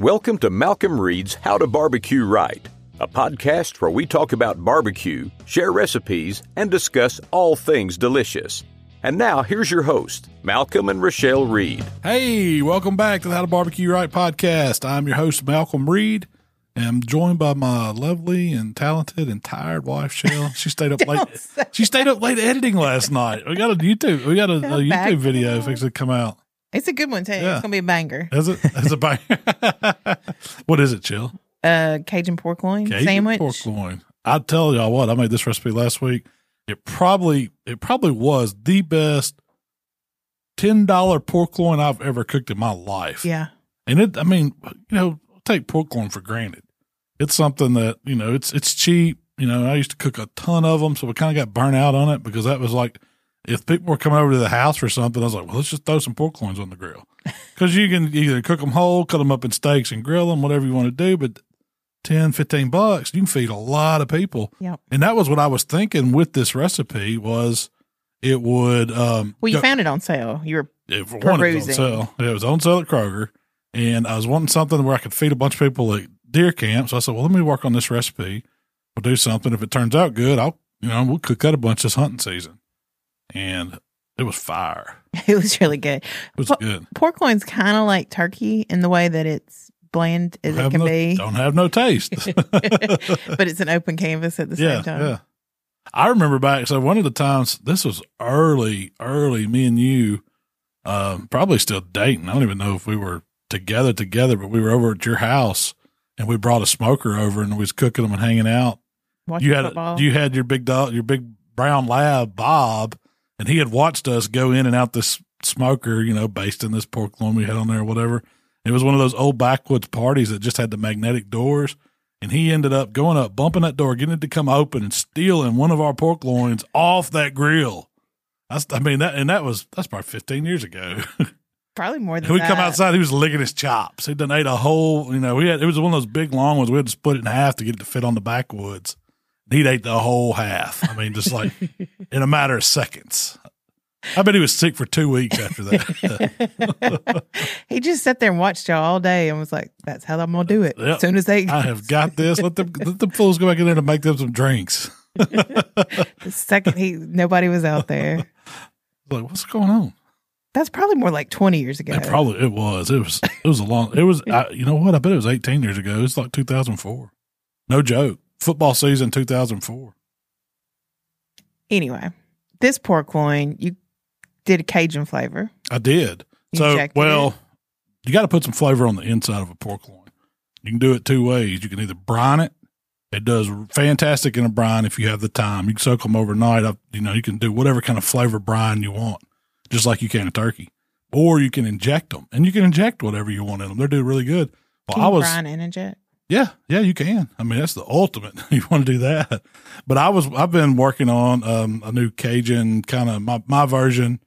Welcome to Malcolm Reed's How to Barbecue Right, a podcast where we talk about barbecue, share recipes, and discuss all things delicious. And now, here's your host, Malcolm and Rochelle Reed. Hey, welcome back to the How to Barbecue Right podcast. I'm your host, Malcolm Reed, and I'm joined by my lovely and talented and tired wife, Shell. She stayed up late. She stayed up late editing last night. We got a YouTube. We got a, a YouTube video fixing to come out. It's a good one too. Yeah. It's gonna be a banger. Is it? Is it by? what is it, Shell? Uh, Cajun pork loin Cajun sandwich. pork loin. I tell y'all what, I made this recipe last week. It probably it probably was the best ten dollar pork loin I've ever cooked in my life. Yeah, And it, I mean, you know, take pork loin for granted. It's something that you know, it's it's cheap. You know, I used to cook a ton of them, so we kind of got burnt out on it because that was like, if people were coming over to the house or something, I was like, well, let's just throw some pork loins on the grill because you can either cook them whole, cut them up in steaks, and grill them, whatever you want to do. But 10, 15 bucks, you can feed a lot of people. Yep. And that was what I was thinking with this recipe was it would. um well, you go- found it on sale. You were for one, it was on sale. It was on sale at Kroger, and I was wanting something where I could feed a bunch of people at deer camp. So I said, "Well, let me work on this recipe. We'll do something. If it turns out good, I'll you know we'll cook that a bunch this hunting season." And it was fire. it was really good. It was Well, good. Pork loin's kind of like turkey in the way that it's bland as it can no- be, Don't have no taste. but it's an open canvas at the same time. yeah. I remember back. So one of the times, this was early, early. Me and you, um, probably still dating. I don't even know if we were together, together, but we were over at your house, and we brought a smoker over, and we was cooking them and hanging out. Watching you had football. you had your big dog, your big brown lab, Bob, and he had watched us go in and out this smoker, you know, based in this pork loin we had on there or whatever. It was one of those old backwoods parties that just had the magnetic doors. And he ended up going up, bumping that door, getting it to come open and stealing one of our pork loins off that grill. That's, I mean, that, and that was, that's probably 15 years ago. Probably more than that. we come outside, he was licking his chops. He done ate a whole, you know, we had, it was one of those big long ones. We had to split it in half to get it to fit on the backwoods. He'd ate the whole half. I mean, just like in a matter of seconds. I bet he was sick for two weeks after that. he just sat there and watched y'all all day and was like, "That's how I'm gonna do it." Yep. As soon as they, I have got this. Let them, let them fools go back in there to make them some drinks. the second he, nobody was out there. Like, what's going on? That's probably more like 20 years ago. It probably it was. It was it was a long. It was. I, you know what? I bet it was 18 years ago. It's like 2004. No joke. Football season 2004. Anyway, this pork loin, you did a Cajun flavor. I did. You so well, it? you got to put some flavor on the inside of a pork loin. You can do it two ways. You can either brine it. It does fantastic in a brine if you have the time. You can soak them overnight. Up, you know, you can do whatever kind of flavor brine you want, just like you can a turkey. Or you can inject them, and you can inject whatever you want in them. They're doing really good. Well, I was brine and inject? Yeah, yeah, you can. I mean, that's the ultimate. you want to do that. But I was, I've been working on um, a new Cajun kind of my, my version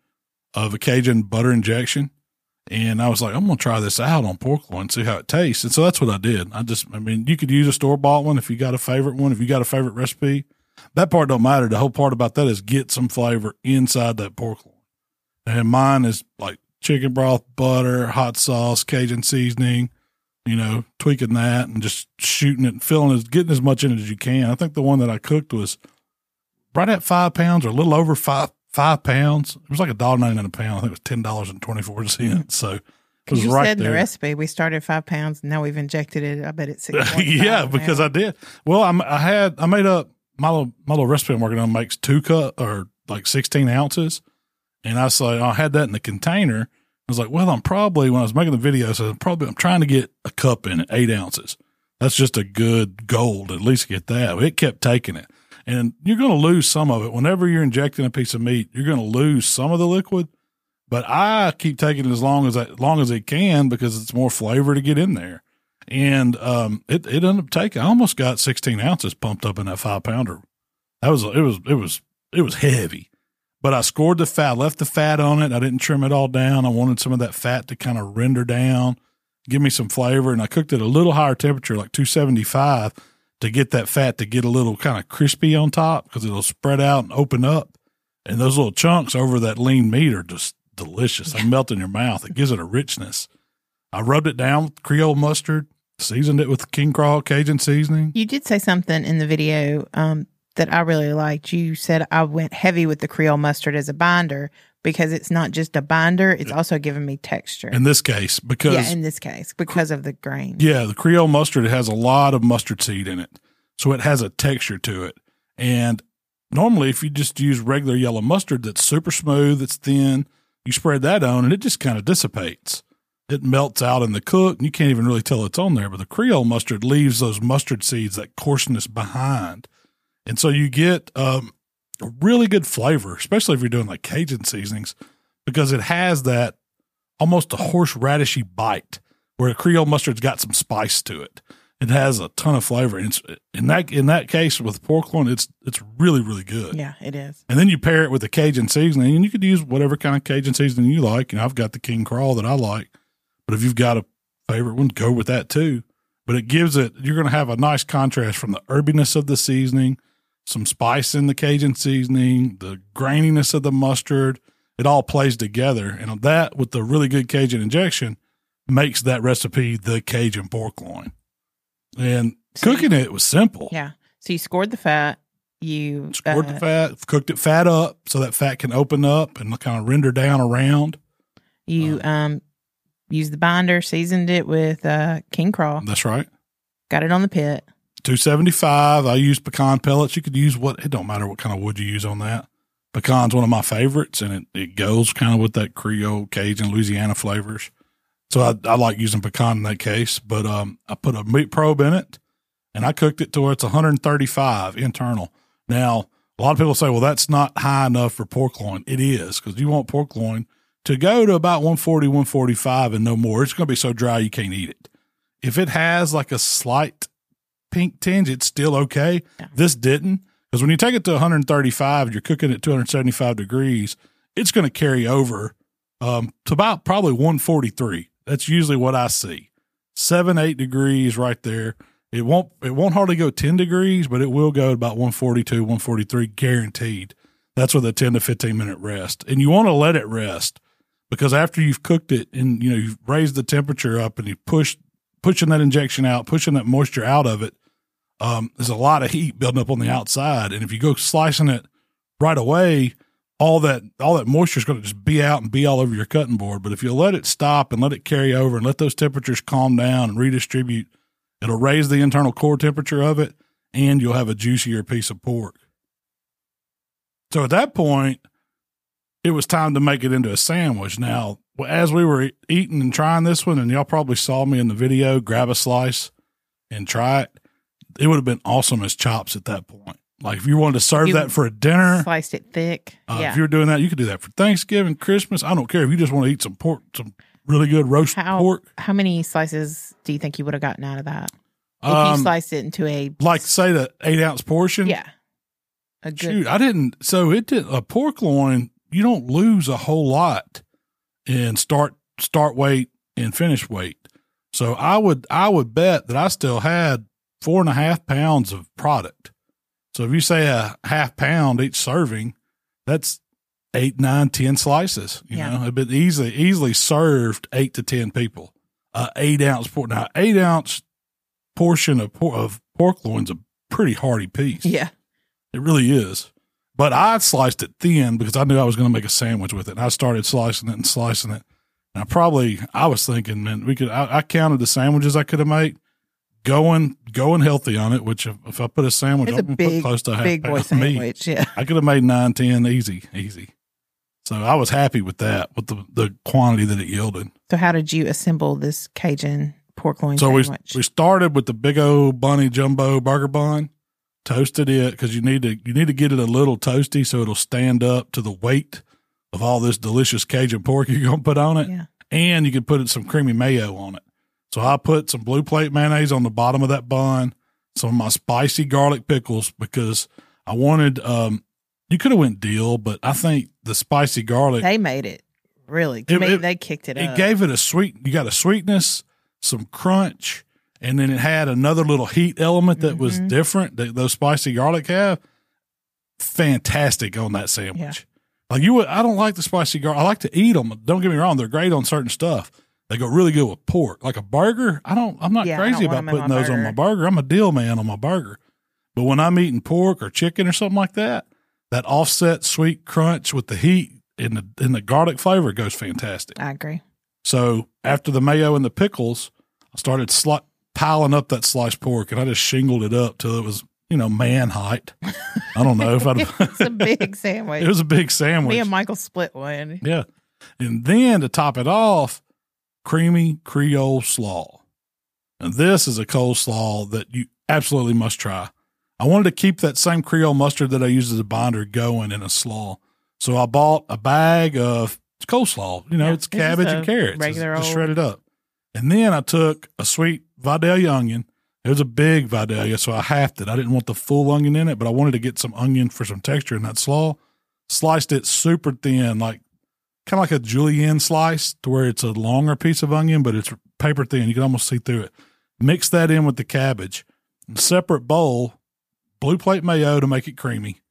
of a Cajun butter injection. And I was like, I'm to try this out on pork loin, see how it tastes. And so that's what I did. I just, I mean, you could use a store bought one if you got a favorite one, if you got a favorite recipe. That part don't matter. The whole part about that is get some flavor inside that pork loin. And mine is like chicken broth, butter, hot sauce, Cajun seasoning, you know, tweaking that and just shooting it and filling it, getting as much in it as you can. I think the one that I cooked was right at five pounds or a little over five five pounds. It was like a dollar ninety nine a pound. I think it was ten dollars and twenty four cents. So it was you right said in the recipe, we started five pounds, and now we've injected it. I bet it's six. yeah, because I did. Well, I'm, I had I made up my little my little recipe I'm working on makes two cup or like sixteen ounces, and I say I had that in the container. I was like, well, I'm probably when I was making the video, so probably I'm trying to get a cup in it, eight ounces. That's just a good goal to at least get that. It kept taking it, and you're going to lose some of it whenever you're injecting a piece of meat. You're going to lose some of the liquid, but I keep taking it as long as I, long as it can because it's more flavor to get in there. And um, it it ended up taking. I almost got 16 ounces pumped up in that five pounder. That was it was it was it was heavy, but I scored the fat, left the fat on it. I didn't trim it all down. I wanted some of that fat to kind of render down, give me some flavor, and I cooked it a little higher temperature, like 275, to get that fat to get a little kind of crispy on top because it'll spread out and open up. And those little chunks over that lean meat are just delicious. They melt in your mouth. It gives it a richness. I rubbed it down with Creole mustard, seasoned it with King Crawl Cajun seasoning. You did say something in the video um, that I really liked. You said I went heavy with the Creole mustard as a binder because it's not just a binder; it's also giving me texture. In this case, because yeah, in this case, because of the grain. Yeah, the Creole mustard has a lot of mustard seed in it. So it has a texture to it. And normally, if you just use regular yellow mustard that's super smooth, it's thin, you spread that on and it just kind of dissipates. It melts out in the cook and you can't even really tell it's on there. But the Creole mustard leaves those mustard seeds, that coarseness behind. And so you get um, a really good flavor, especially if you're doing like Cajun seasonings, because it has that almost a horseradishy bite where a Creole mustard's got some spice to it. It has a ton of flavor. And it's, in that in that case with pork loin, it's it's really really good. Yeah, it is. And then you pair it with the Cajun seasoning, and you could use whatever kind of Cajun seasoning you like. And I've got the King Crawl that I like, but if you've got a favorite one, go with that too. But it gives it you're going to have a nice contrast from the herbiness of the seasoning, some spice in the Cajun seasoning, the graininess of the mustard. It all plays together, and that with the really good Cajun injection makes that recipe the Cajun pork loin. And So cooking it was simple. Yeah. So you scored the fat. You Scored uh, the fat, cooked it fat up so that fat can open up and kind of render down around. You um used the binder, seasoned it with uh king crawl, That's right. got it on the pit. 275. I use pecan pellets. You could use what, it don't matter what kind of wood you use on that. Pecan's one of my favorites and it, it goes kind of with that Creole, Cajun, Louisiana flavors. So I, I like using pecan in that case, but um, I put a meat probe in it and I cooked it to where it's 135 internal. Now, a lot of people say, well, that's not high enough for pork loin. It is because you want pork loin to go to about 140, 145 and no more. It's going to be so dry you can't eat it. If it has like a slight pink tinge, it's still okay. Yeah. This didn't because when you take it to 135, you're cooking at 275 degrees, it's going to carry over um, to about probably 143. That's usually what I see. Seven, eight degrees right there. It won't it won't hardly go 10 degrees, but it will go about 142, 143 guaranteed. That's with a 10 to 15 minute rest. And you want to let it rest because after you've cooked it and you know you've raised the temperature up and you push pushing that injection out, pushing that moisture out of it, um, there's a lot of heat building up on the outside. And if you go slicing it right away, all that all that moisture is going to just be out and be all over your cutting board. But if you let it stop and let it carry over and let those temperatures calm down and redistribute, it'll raise the internal core temperature of it, and you'll have a juicier piece of pork. So at that point, it was time to make it into a sandwich. Now, as we were eating and trying this one, and y'all probably saw me in the video, grab a slice and try it. It would have been awesome as chops at that point. Like if you wanted to serve You that for a dinner, Sliced it thick. uh, yeah. if you're doing that, you could do that for Thanksgiving, Christmas. I don't care if you just want to eat some pork, some really good roast How pork. how many slices do you think you would have gotten out of that? If you Um, sliced it into a like say the eight ounce portion. yeah. A good Shoot, I didn't. So it did a pork loin. You don't lose a whole lot in start start weight and finish weight. So I would I would bet that I still had four and a half pounds of product. So if you say a half pound each serving, that's eight, nine, ten slices. You Yeah. know, it'd been easily easily served eight to ten people. Uh, eight ounce pork. Now eight ounce portion of por- of pork loin's a pretty hearty piece. Yeah. It really is. But I sliced it thin because I knew I was going to make a sandwich with it. And I started slicing it and slicing it. And I probably, I was thinking, man, we could, I, I counted the sandwiches I could have made going, going healthy on it, which if, if I put a sandwich, It's a to put big close to a half big boy of meat. sandwich. Yeah. I could have made nine, ten, easy, easy. So I was happy with that, with the, the quantity that it yielded. So how did you assemble this Cajun pork loin So we sandwich? we started with the big old bunny jumbo burger bun, toasted it because you need to you need to get it a little toasty so it'll stand up to the weight of all this delicious Cajun pork you're gonna put on it, yeah. and you can put some creamy mayo on it. So I put some blue plate mayonnaise on the bottom of that bun, some of my spicy garlic pickles because I wanted. um You could have went dill, but I think the spicy garlic They made it really. It- it- they kicked it, it up. gave it a sweet you got a sweetness some crunch and then it had another little heat element that was Mhm. different that those spicy garlic have fantastic on that sandwich like you would i don't like the spicy garlic i like to eat them don't get me wrong they're great on certain stuff They go really good with pork. Like a burger, I don't. I'm not Yeah, crazy about putting those on my burger. burger. I'm a deal man on my burger. But when I'm eating pork or chicken or something like that, that offset sweet crunch with the heat and the and the garlic flavor goes fantastic. I agree. So after the mayo and the pickles, I started sli- piling up that sliced pork, and I just shingled it up till it was you know man height. I don't know if I'd. It's a big sandwich. it was a big sandwich. Me and Michael split one. Yeah. And then to top it off, creamy Creole slaw. And this is a coleslaw that you absolutely must try. I wanted to keep that same Creole mustard that I used as a binder going in a slaw. So I bought a bag of coleslaw. You know, Yeah, it's cabbage and carrots. regular just old- shredded up. And then I took a sweet Vidalia onion. It was a big Vidalia, so I halved it. I didn't want the full onion in it, but I wanted to get some onion for some texture in that slaw. Sliced it super thin, like kind of like a julienne slice, to where it's a longer piece of onion, but it's paper thin. You can almost see through it. Mix that in with the cabbage. Separate bowl, blue plate mayo to make it creamy.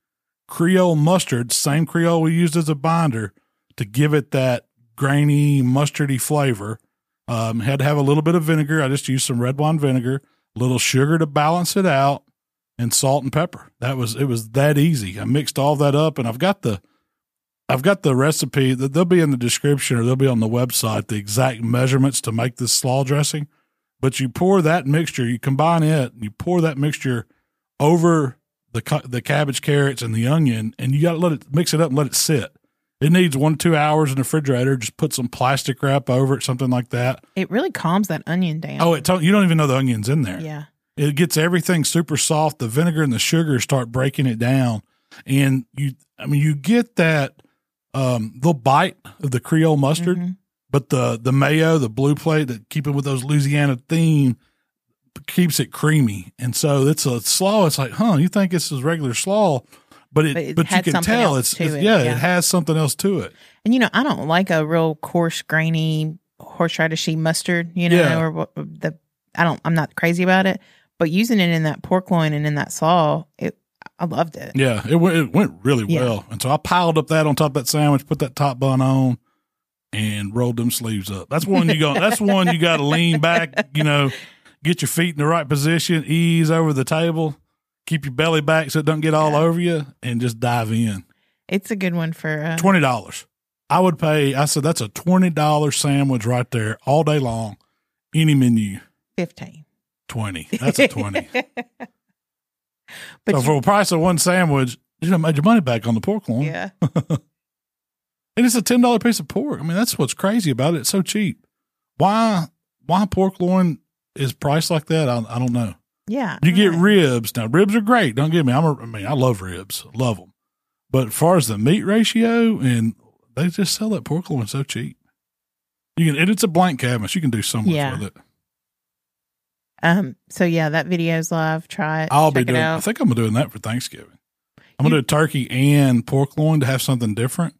Creole mustard, same Creole we used as a binder to give it that grainy, mustardy flavor. Um, had to have a little bit of vinegar. I just used some red wine vinegar, a little sugar to balance it out, and salt and pepper. That was it. Was that easy? I mixed all that up, and I've got the, I've got the recipe that they'll be in the description or they'll be on the website. The exact measurements to make this slaw dressing. But you pour that mixture, you combine it, you pour that mixture over the the cabbage, carrots, and the onion, and you got to let it mix it up and let it sit. It needs one two hours in the refrigerator. Just put some plastic wrap over it, something like that. It really calms that onion down. Oh, it you don't even know the onion's in there. yeah. It gets everything super soft. The vinegar and the sugar start breaking it down, and you, I mean, you get that um, little bite of the Creole mustard, Mhm. but the the mayo, the blue plate that keep it with those Louisiana theme keeps it creamy. And so it's a slaw. It's like, huh? You think this is regular slaw, but it But it but, you can tell it's, it's it, yeah, yeah. it has something else to it. And you know, I don't like a real coarse, grainy horseradishy mustard. You know, Yeah. or the I don't. I'm not crazy about it, but using it in that pork loin and in that slaw, it I loved it. Yeah, it went it went really Yeah. well. And so I piled up that on top of that sandwich, put that top bun on, and rolled them sleeves up. That's one you go. That's one you got to lean back. You know, get your feet in the right position, ease over the table, keep your belly back so it don't get all Yeah. over you, and just dive in. It's a good one for uh, Twenty dollars. I would pay. I said that's a twenty dollar sandwich right there, all day long. Any menu, fifteen. twenty. That's a twenty. But so you- for the price of one sandwich, you know, made your money back on the pork loin. yeah, And it's a ten dollar piece of pork. I mean, that's what's crazy about it. It's so cheap. Why? Why pork loin is priced like that? I, I don't know. yeah. You get right. ribs now. Ribs are great. Don't get me. I'm. A, I mean, I love ribs. Love them. But as far as the meat ratio, and they just sell that pork loin so cheap. You can. And it's a blank canvas. You can do so much Yeah. with it. Um. So yeah, that video's live. Try it. I'll be doing. I think I'm doing that for Thanksgiving. I'm gonna do turkey and pork loin to have something different,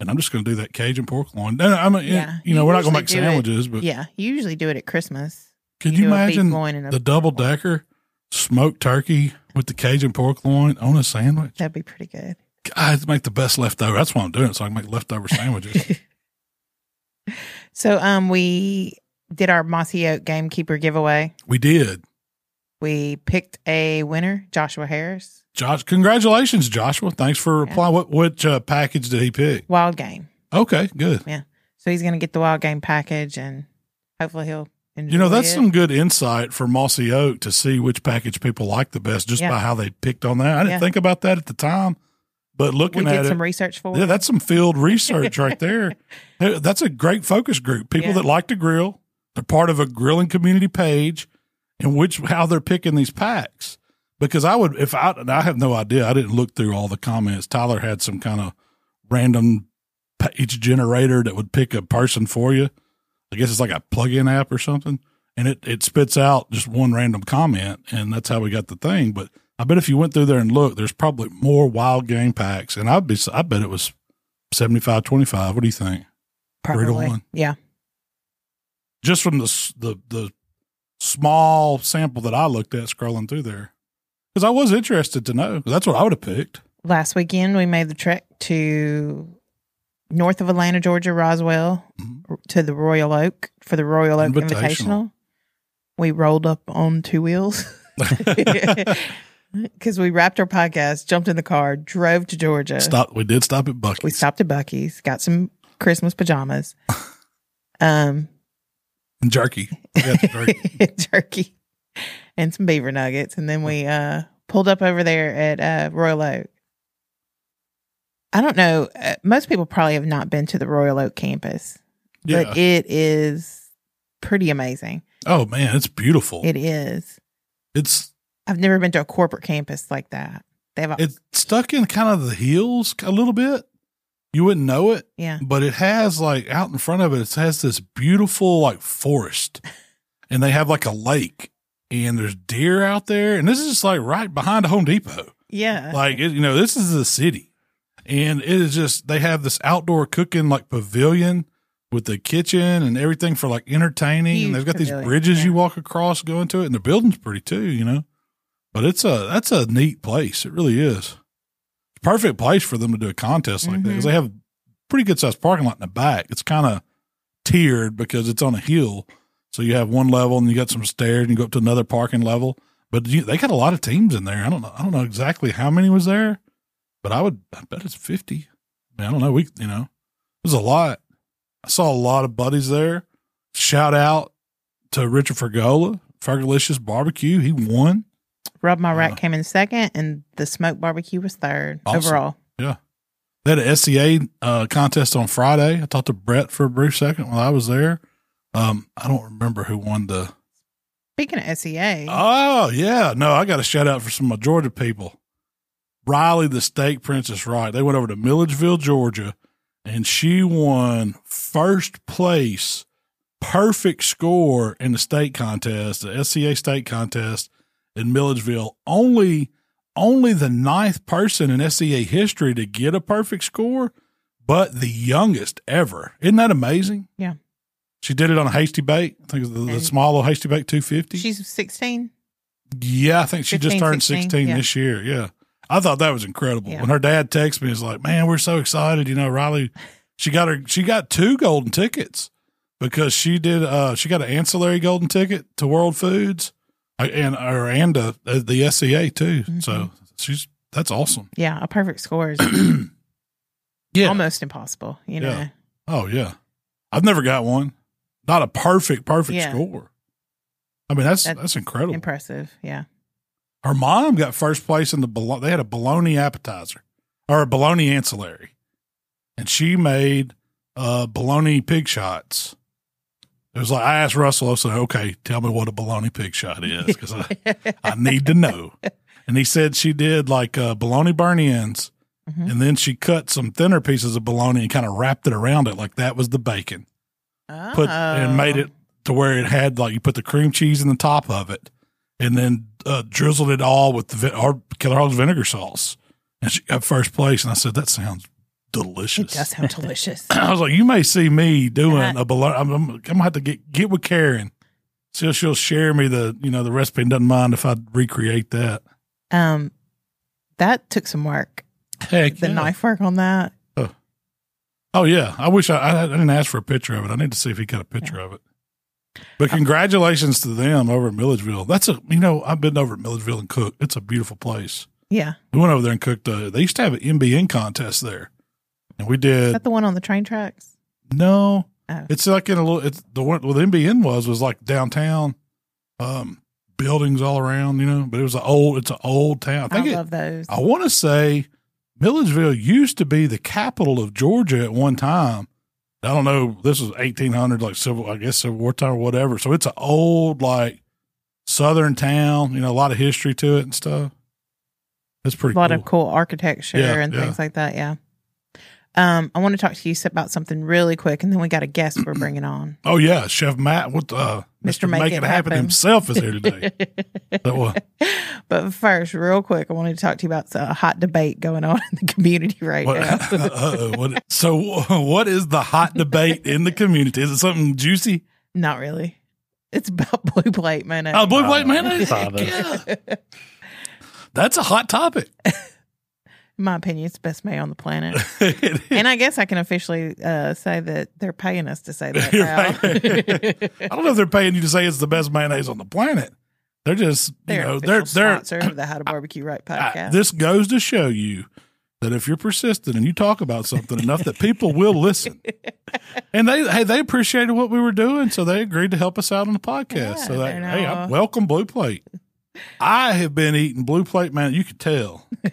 and I'm just gonna do that Cajun pork loin. And I'm, Yeah. you know, You we're not gonna make do it- sandwiches, but yeah, you usually do it at Christmas. Could You you, do a beef imagine the double decker smoked turkey with the Cajun pork loin on a sandwich? That'd be pretty good. God, make the best leftover. That's why I'm doing it, so I can make leftover sandwiches. So um, we did our Mossy Oak Gamekeeper giveaway. we did. We picked a winner, Joshua Harris, Josh, congratulations, Joshua. Thanks for replying. What which uh, package did he pick? Wild Game. Okay, good. Yeah. So he's going to get the Wild Game package, and hopefully he'll enjoy it. You know, that's it. some good insight for Mossy Oak to see which package people like the best just Yeah. by how they picked on that. I didn't Yeah. think about that at the time, but We looking did at it, some research for yeah, that's some field research right there. That's a great focus group. People Yeah. that like to grill, they're part of a grilling community page, and which how they're picking these packs. Because I would, if I, I have no idea, I didn't look through all the comments. Tyler had some kind of random page generator that would pick a person for you. I guess it's like a plug-in app or something, and it it spits out just one random comment, and that's how we got the thing. But I bet if you went through there and looked, there's probably more wild game packs, and I'd be, I bet it was 75 25 what do you think three to Probably. one. Yeah. Just from the the the small sample that i looked at scrolling through there because i was interested to know. that's what i would have picked Last weekend, we made the trek to north of Atlanta, Georgia, Roswell, Mhm. to the Royal Oak for the Royal Oak Invitational. Invitational. We rolled up on two wheels because we wrapped our podcast, jumped in the car, drove to Georgia. Stop. We did stop at Buc-ee's. We stopped at Buc-ee's, got some Christmas pajamas, um, Jerky. The jerky. and some beaver nuggets, and then we uh, pulled up over there at uh, Royal Oak. I don't know. Uh, most people probably have not been to the Royal Oak campus, Yeah. but it is pretty amazing. oh man, it's beautiful. It is. it's I've never been to a corporate campus like that. They have a it's stuck in kind of the hills a little bit. You wouldn't know it, yeah. but it has like out in front of it, it has this beautiful like forest, and they have like a lake, and there's deer out there, and this is just like right behind a Home Depot. Yeah. Like it, you know, this is the city, and it is just they have this outdoor cooking like pavilion with the kitchen and everything for like entertaining. Huge and they've got these pavilion, bridges you walk across going to it, and the building's pretty too, you know. But it's a that's a neat place. It really is. Perfect place for them to do a contest like that because they mm-hmm. have pretty good sized parking lot in the back. It's kind of tiered because it's on a hill. So you have one level and you got some stairs and you go up to another parking level. But you, they got a lot of teams in there. I don't know. I don't know exactly how many was there, but I would. I bet it's fifty. I, mean, I don't know. We you know, it was a lot. I saw a lot of buddies there. Shout out to Richard Fergola, Fergolicious Barbecue. He won. Rub My Rack came in second, and the smoked barbecue was third Awesome. overall. Yeah. They had an SCA uh, contest on Friday. I talked to Brett for a brief second while I was there. Um, I don't remember who won the. Speaking of SCA, Oh yeah, no, I got a shout out for some of my Georgia people. Riley, the steak princess, right? They went over to Milledgeville, Georgia, and she won first place, perfect score in the state contest, the SCA state contest in Milledgeville. Only, only the ninth person in SCA history to get a perfect score, but the youngest ever. Isn't that amazing? Yeah. She did it on a hasty bake. I think it was the, the small little hasty bake 250. she's 16. Yeah, I think she just turned 16, 16 yeah. this year. Yeah. I thought that was incredible. Yeah. When her dad texted me, he's like, man, we're so excited. You know, Riley, she got her, she got two golden tickets because she did, uh, she got an ancillary golden ticket to World Foods and, or, and uh, the SCA too. Mm-hmm. So she's, that's awesome. Yeah, a perfect score is Yeah. almost impossible. You know, Yeah. Oh, yeah. I've never got one. Not a perfect, perfect Yeah. score. I mean, that's, That's that's incredible. impressive. Yeah. Her mom got first place in the bolo- they had a bologna appetizer or a bologna ancillary, and she made uh bologna pig shots. It was like I asked Russell, I said, "Okay, tell me what a bologna pig shot is because I, I need to know." And he said she did like uh, bologna burn ends, Mhm. and then she cut some thinner pieces of bologna and kind of wrapped it around it like that was the bacon put and made Oh. it to where it had like you put the cream cheese in the top of it, and then uh, drizzled it all with the or Killer Hogs vinegar sauce, and she got first place. And I said, "That sounds It delicious." does sound delicious. I was like, "You may see me doing Uh-huh. a bologna. I'm, I'm, I'm gonna have to get get with Karen. So she'll share me the you know the recipe and doesn't mind if I recreate that. Um, that took some work. Heck, The yeah. knife work on that. Oh yeah, I wish I, I I didn't ask for a picture of it. I need to see if he got a picture of it. But congratulations to them over at Milledgeville. That's a you know I've been over at Milledgeville and cooked. It's a beautiful place. Yeah. We went over there and cooked. Uh, they used to have an MBN contest there, and we Is did. that the one on the train tracks? no, Oh. it's like in a little. It's the one. Well, the MBN was was like downtown, um, buildings all around. You know, but it was an old. It's an old town. I I, think it, love those. I want to say Milledgeville used to be the capital of Georgia at one time. I don't know. This was 1800, like civil, I guess Civil War time or whatever. So it's an old, like southern town. You know, a lot of history to it and stuff. It's pretty cool. a lot cool. of cool architecture Yeah, and yeah. things like that. Yeah. Um, I want to talk to you about something really quick, and then we got a guest we're bringing on. Oh yeah, Chef Matt, what uh, Mr. Mr. Make Make, It It Happen, Happen. himself is here today. That was- but first, real quick, I wanted to talk to you about a hot debate going on in the community right what, now. uh, what, so what is the hot debate in the community? Is it something juicy? Not really. It's about blue plate mayonnaise. Oh, blue plate mayonnaise. Father. Yeah. That's a hot topic. In my opinion, it's the best mayo on the planet. And I guess I can officially uh, say that they're paying us to say that. I don't know if they're paying you to say it's the best mayonnaise on the planet. They're just, you they're know, they're they're. sponsor of the How to Barbecue Right I- podcast. this goes to show you that if you're persistent and you talk about something enough, that people will listen. And they, hey, they appreciated what we were doing, so they agreed to help us out on the podcast. Yeah, so that, hey, I'm, welcome Blue Plate. I have been eating Blue Plate, man. You could tell,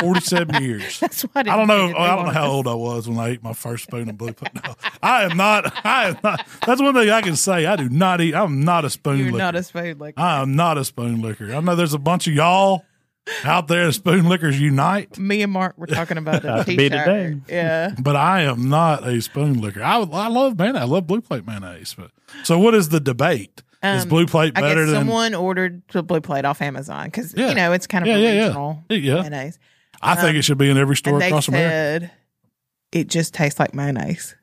forty-seven years. That's why I don't know. think I don't know how old I was when I ate my first spoon of blue plate. No, I am not. I am not. That's one thing I can say. I do not eat. I'm not a spoon You're licker. not a food like I am not a spoon licker. I know there's a bunch of y'all out there. Spoon lickers unite, me and Mark were talking about About a to be today. Yeah. but I am not a spoon licker. I I love mayonnaise. I love blue plate mayonnaise. But so what is the debate? Is Um, blue plate I better guess than? someone ordered the blue plate off Amazon because Yeah. you know it's kind of Yeah, yeah, yeah. Yeah. mayonnaise. I think it should be in every store and they across America. said it just tastes like mayonnaise.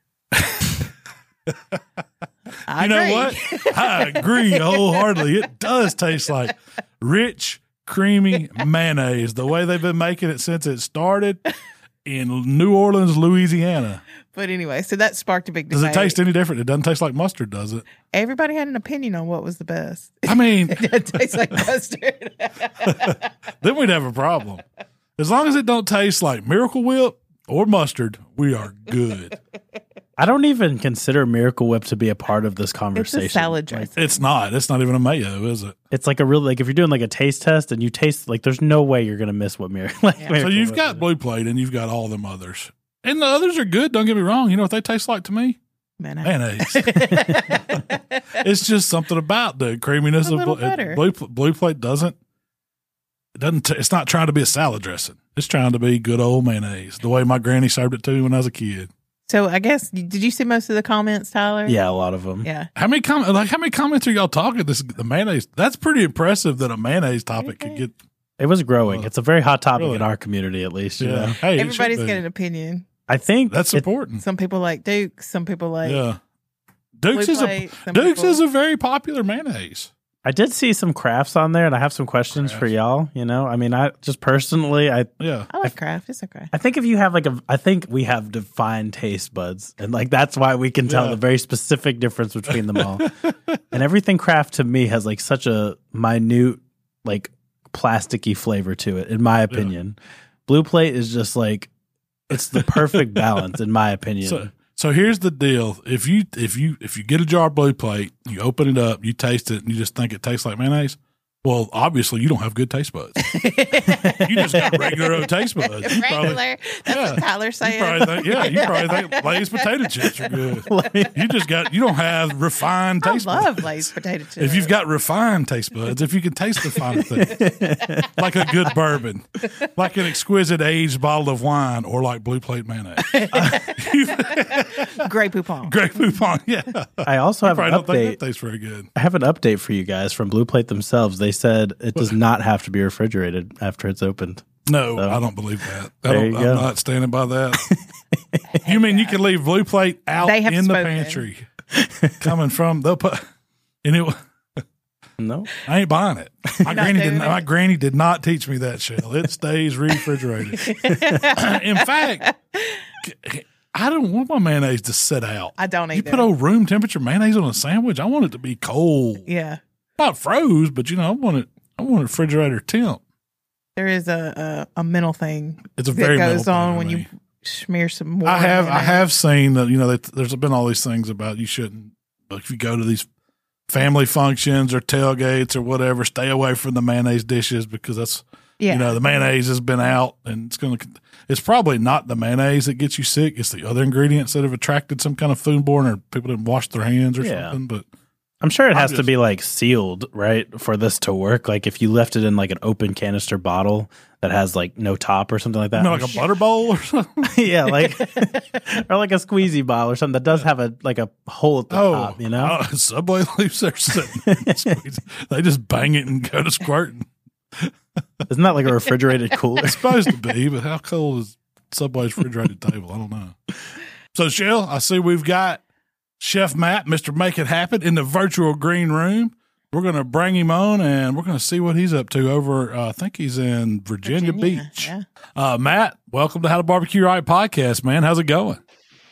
I You know agree. what? I agree wholeheartedly. It does taste like rich, creamy mayonnaise, the way they've been making it since it started in New Orleans, Louisiana. But anyway, so that sparked a big Does it taste any different? It doesn't taste like mustard, does it? Everybody had an opinion on what was the best. I mean, it tastes like mustard. then we'd have a problem. As long as it don't taste like Miracle Whip or mustard, we are good. I don't even consider Miracle Whip to be a part of this it's conversation. a salad Like, dressing. It's not. It's not even a mayo, is it? it's like a real like if you're doing like a taste test and you taste like there's no way you're gonna miss what Miracle. Like, Yeah. So you've Whip got is. Blue Plate and you've got all them others. And the others are good. Don't get me wrong. You know what they taste like to me? Mayonnaise. mayonnaise. it's just something about the creaminess A of little blue, better. blue, blue plate. Doesn't it doesn't? T- it's not trying to be a salad dressing. It's trying to be good old mayonnaise, the way my granny served it to me when I was a kid. So I guess did you see most of the comments, Tyler? Yeah, a lot of them. Yeah. How many com- like how many comments are y'all talking? This the mayonnaise. That's pretty impressive that a mayonnaise topic could get. It was growing. Uh, It's a very hot topic really? in our community, at least. You Yeah, know? hey, it should Everybody's be. got an opinion. I think That's it- important. Some people like Duke. Some people like yeah, Blue Duke's is a Plate. Some Duke's people- is a very popular mayonnaise. I did see some Krafts on there, and I have some questions for y'all. You know, I mean, I just personally, I Yeah, I like Kraft. It's okay. I think if you have like a, I think we have defined taste buds, and like that's why we can tell Yeah. the very specific difference between them all. and everything Kraft to me has like such a minute, like plasticky flavor to it, in my opinion. Blue Plate is just like it's the perfect balance, in my opinion. So, so here's the deal: if you if you if you get a jar of blue plate, you open it up, you taste it, and you just think it tastes like mayonnaise. Well, obviously, you don't have good taste buds. you just got regular old taste buds. You probably, Regular. That's Yeah. what Tyler you saying. probably think, yeah, you probably think Lay's potato chips are good. You just got you don't have refined I taste love buds. Lay's potato chips. If you've got refined taste buds, if you can taste the finer things, like a good bourbon, like an exquisite aged bottle of wine, or like blue plate mayonnaise, Grey Poupon. Grey Poupon, yeah. I also have an Probably don't think update. that tastes very good. I have an update for you guys from Blue Plate themselves. They said it does not have to be refrigerated after it's opened. No, So- I don't believe that. I don't, I'm go. not standing by that. you mean you can leave blue plate out They have in the pantry, coming from they'll put, and it. No, I ain't buying it. My granny did. not My granny did not teach me that shell. It stays refrigerated. in fact, I don't want my mayonnaise to sit out. I don't You put old room temperature mayonnaise on a sandwich. I want it to be cold, yeah. Not froze, but you know, I want it. I want it refrigerator temp. There is a a, a mental thing It's a that goes on when to you smear some more. I have I mayonnaise. have seen that you know that there's been all these things about you shouldn't like if you go to these family functions or tailgates or whatever, stay away from the mayonnaise dishes because that's Yeah. you know the mayonnaise has been out and it's going to it's probably not the mayonnaise that gets you sick it's the other ingredients that have attracted some kind of foodborne or people didn't wash their hands or Yeah. something but I'm sure it has to be like sealed, right, for this to work. Like if you left it in like an open canister bottle that has like no top or something like that. like a butter bowl or something yeah, like or like a squeezy bottle or something that does have a like a hole at the oh top. You know, uh, subway leaves squeeze. they just bang it and go to squirting isn't that like a refrigerated cooler? It's supposed to be, but how cold is Subway's refrigerated table? I don't know. So, Shell, I see we've got Chef Matt, Mr. Make It Happen, in the virtual green room. we're going to bring him on and we're going to see what he's up to over, uh, I think he's in Virginia, Virginia, Beach. yeah. Uh, Matt, welcome to How to Barbecue Right podcast, man. How's it going?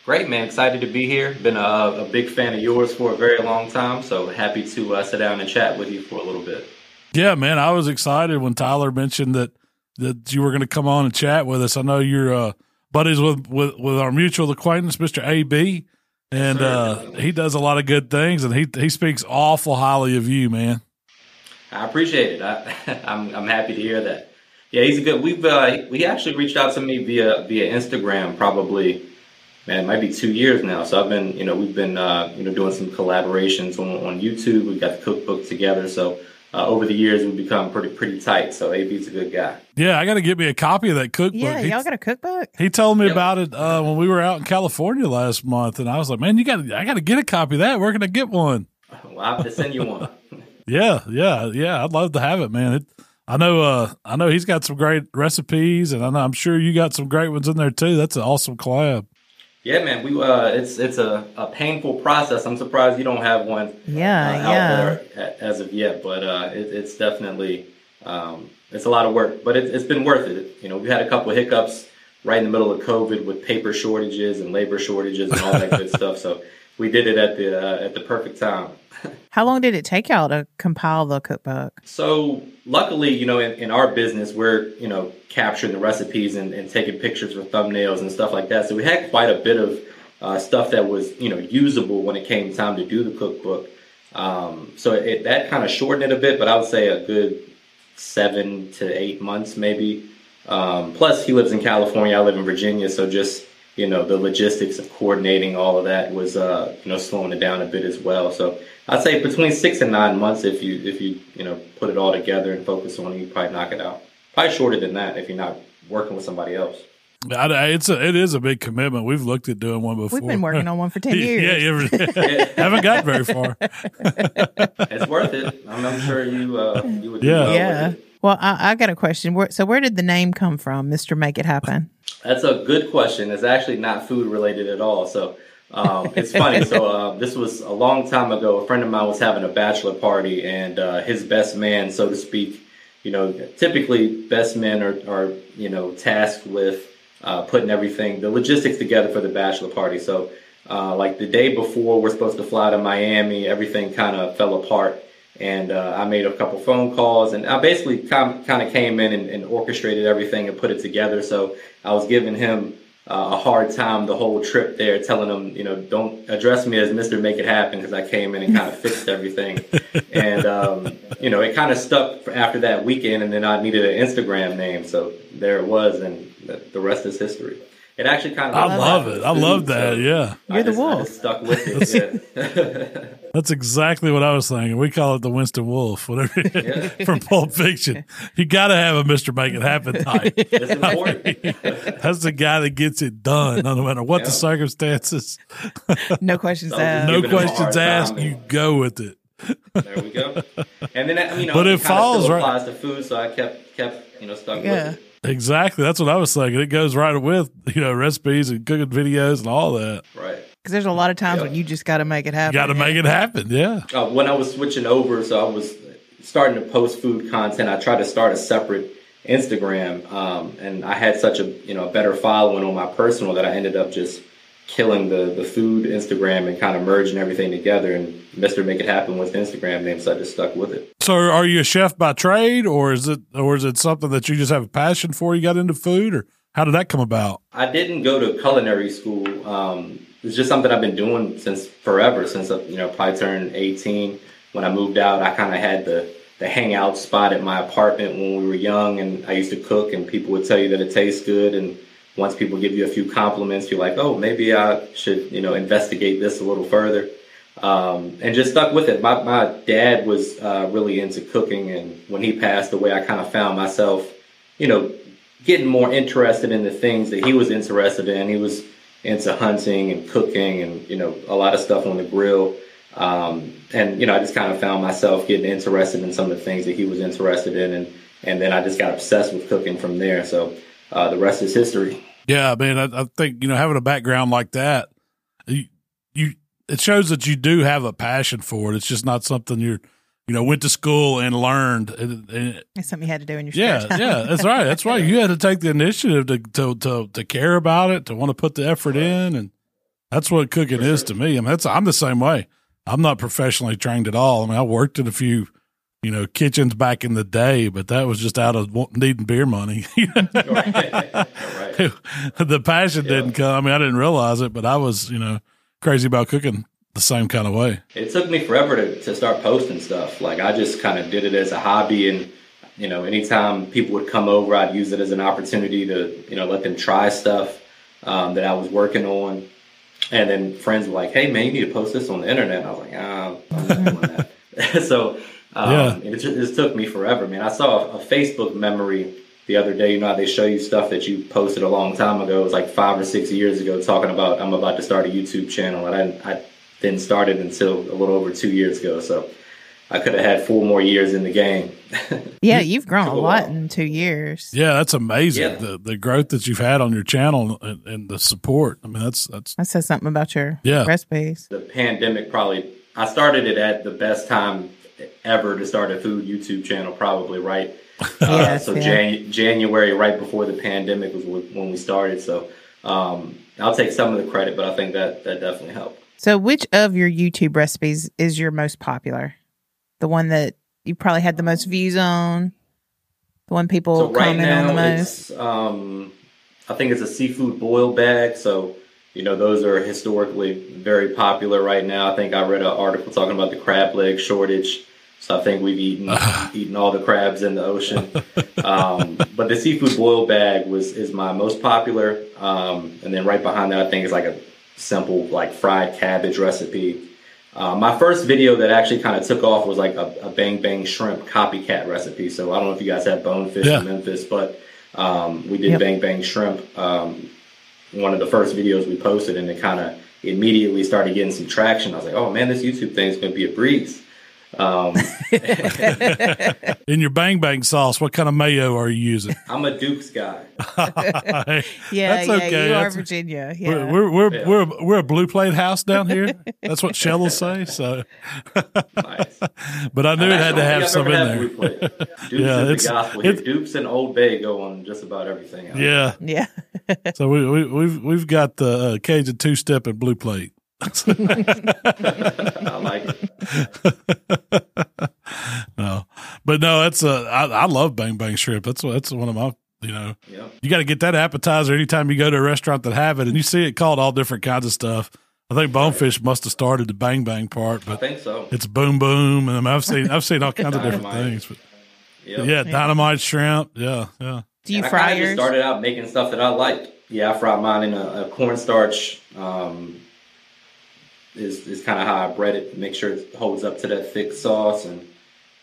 Great, man. Excited to be here. Been a, a big fan of yours for a very long time, so happy to uh, sit down and chat with you for a little bit. Yeah, man. I was excited when Tyler mentioned that, that you were going to come on and chat with us. I know you're, uh, buddies with, with, with our mutual acquaintance, Mr. AB, and, uh, he does a lot of good things and he, he speaks awful highly of you, man. I appreciate it. I, I'm I'm happy to hear that. Yeah, he's a good. We've uh, we actually reached out to me via via Instagram probably, man, it might be two years now. So I've been you know we've been uh, you know doing some collaborations on, on YouTube. We've got the cookbook together. So uh, over the years we've become pretty pretty tight. So AB's a good guy. Yeah, I got to get me a copy of that cookbook. Yeah, He- y'all got a cookbook? He told me Yep. about it uh, when we were out in California last month, and I was like, "Man, you got, I got to get a copy of that. Where can I get one?" Well, I have to send you one. Yeah, yeah, yeah. I'd love to have it, man. It, I know, uh, I know he's got some great recipes, and I know, I'm sure you got some great ones in there too. That's an awesome collab. Yeah, man. We uh, it's it's a, a painful process. I'm surprised you don't have one. Yeah, uh, out yeah. there as of yet, but uh, it, it's definitely um, it's a lot of work, but it, it's been worth it. You know, we had a couple of hiccups right in the middle of COVID with paper shortages and labor shortages and all that good stuff. So we did it at the uh, at the perfect time. How long did it take y'all to compile the cookbook? So luckily, you know, in, in our business, we're you know capturing the recipes and, and taking pictures for thumbnails and stuff like that. So we had quite a bit of uh, stuff that was you know usable when it came time to do the cookbook. Um, so it, that kind of shortened it a bit, but I would say a good seven to eight months maybe. Um, plus, he lives in California. I live in Virginia, so just you know the logistics of coordinating all of that was uh, you know slowing it down a bit as well. So I'd say between six and nine months if you if you you know put it all together and focus on it, you probably knock it out. Probably shorter than that if you're not working with somebody else. I, I- it's a, it is a big commitment. We've looked at doing one before. We've been working on one for 10 years. yeah, yeah, haven't got very far. It's worth it. I'm, I'm sure you uh, you would. do Yeah. with Yeah. Well, I, I got a question. Where, so, where did the name come from, Mister Make It Happen? That's a good question. It's actually not food related at all. So um, it's funny. So uh, this was a long time ago. A friend of mine was having a bachelor party, and uh, his best man, so to speak, you know, typically best men are, are you know tasked with uh, putting everything, the logistics together for the bachelor party. So uh, like the day before, we're supposed to fly to Miami. Everything kind of fell apart. And uh, I made a couple phone calls, and I basically kind of came in and, and orchestrated everything and put it together. So I was giving him uh, a hard time the whole trip there, telling him, you know, don't address me as Mister Make It Happen because I came in and kind of fixed everything. And um, you know, it kind of stuck after that weekend, and then I needed an Instagram name, so there it was, and the, the rest is history. It actually kind of I love it. I love that. Yeah, You're I the just, I wolf. just stuck with it. Yeah. that's exactly what I was thinking. We call it the Winston Wolf, whatever from Pulp Fiction. You got to have a Mister Make It Happen type. it's important. That's the guy that gets it done, no matter what the circumstances. No questions So asked. No Giving him a questions asked. time. You go with it. There we go. And then you know, But it kinda falls, still right? applies to food, so I kept kept you know stuck Yeah. with it. Exactly. That's what I was thinking. It goes right with you know recipes and cooking videos and all that. Right. Because there's a lot of times Yeah. when you just got to make it happen. Got to make it happen. Yeah. uh, when I was switching over, so I was starting to post food content. I tried to start a separate Instagram, um, and I had such a you know a better following on my personal that I ended up just killing the the food Instagram and kind of merging everything together. And Mister Make It Happen was the Instagram name, so I just stuck with it. So, are you a chef by trade, or is it, or is it something that you just have a passion for? You got into food, or how did that come about? I didn't go to culinary school. Um, it's just something I've been doing since forever, since I, you know probably turned 18. When I moved out, I kind of had the the hangout spot at my apartment when we were young, and I used to cook, and people would tell you that it tastes good, and once people give you a few compliments, you're like, oh, maybe I should you know investigate this a little further. Um, and just stuck with it. My, my dad was uh, really into cooking, and when he passed away, I kind of found myself, you know, getting more interested in the things that he was interested in. He was into hunting and cooking and, you know, a lot of stuff on the grill. Um, and, you know, I just kind of found myself getting interested in some of the things that he was interested in. And, and then I just got obsessed with cooking from there. So uh, the rest is history. Yeah, man, I, I think you know having a background like that, you, you it shows that you do have a passion for it. It's just not something you're you know, went to school and learned. And, and It's something you had to do in your spare yeah, time. yeah, that's right. That's right. You had to take the initiative to, to to to care about it, to want to put the effort in, and that's what cooking is to me. I mean, that's I'm the same way. I'm not professionally trained at all. I mean, I worked in a few, you know, kitchens back in the day, but that was just out of needing beer money. right. right. the passion Yeah. didn't come. I mean, I didn't realize it, but I was, you know, crazy about cooking the same kind of way. It took me forever to, to start posting stuff. Like I just kind of did it as a hobby, and you know, anytime people would come over, I'd use it as an opportunity to you know let them try stuff um, that I was working on. And then friends were like, "Hey man, you need to post this on the internet." And I was like, ah, "I'm not doing that." so um, Yeah. it, just, it just took me forever, man. I saw a, a Facebook memory the other day. You know, how they show you stuff that you posted a long time ago. It was like five or six years ago, talking about I'm about to start a YouTube channel, and I, I didn't start it until a little over two years ago. So I could have had four more years in the game. Yeah, you've grown a lot while. in two years. Yeah, that's amazing. Yeah. The the growth that you've had on your channel and, and the support. I mean, that's that's That says something about your Yeah. recipes. the pandemic probably I started it at the best time ever to start a food YouTube channel, probably right. Uh, so yeah. Jan- January, right before the pandemic, was when we started. So um, I'll take some of the credit, but I think that that definitely helped. So, which of your YouTube recipes is your most popular? The one that you probably had the most views on? The one people so right comment on the now, most? it's um, I think it's a seafood boil bag. So you know those are historically very popular right now. I think I read an article talking about the crab leg shortage. So I think we've eaten eaten all the crabs in the ocean. Um, but the seafood boil bag was is my most popular. Um, and then right behind that, I think is like a simple like fried cabbage recipe. Uh, my first video that actually kind of took off was like a, a bang bang shrimp copycat recipe. So I don't know if you guys have bonefish Yeah. in Memphis, but um, we did Yep. bang bang shrimp. Um, one of the first videos we posted, and it kind of immediately started getting some traction. I was like, oh man, this YouTube thing is going to be a breeze. Um, in your bang bang sauce. What kind of mayo are you using? I'm a Duke's guy. Hey, Yeah, that's yeah, okay. you are That's- Virginia. Yeah. We're we're we're, Yeah. we're a- we're a blue plate house down here. That's what Shell will say. So, Nice. but I knew it had to have some in there. Dukes Yeah, is it's- the gospel here. it- Dukes and Old Bay go on just about everything. else. Yeah. yeah. So we, we we've we've got the uh, Cajun two step and blue plate. I like it. No, but no, that's uh, I, I love bang bang shrimp. That's that's one of my you know Yeah. you got to get that appetizer anytime you go to a restaurant that have it, and you see it called all different kinds of stuff. I think Bonefish must have started the bang bang part, but I but think so. it's boom boom, and I mean, I've seen I've seen all kinds of different things. But Yep. yeah, dynamite shrimp. Yeah, yeah. Do you And fry kinda just yours? started out making stuff that I liked. Yeah, I fried mine in a, a cornstarch. Um, is is kind of how I bread it. Make sure it holds up to that thick sauce, and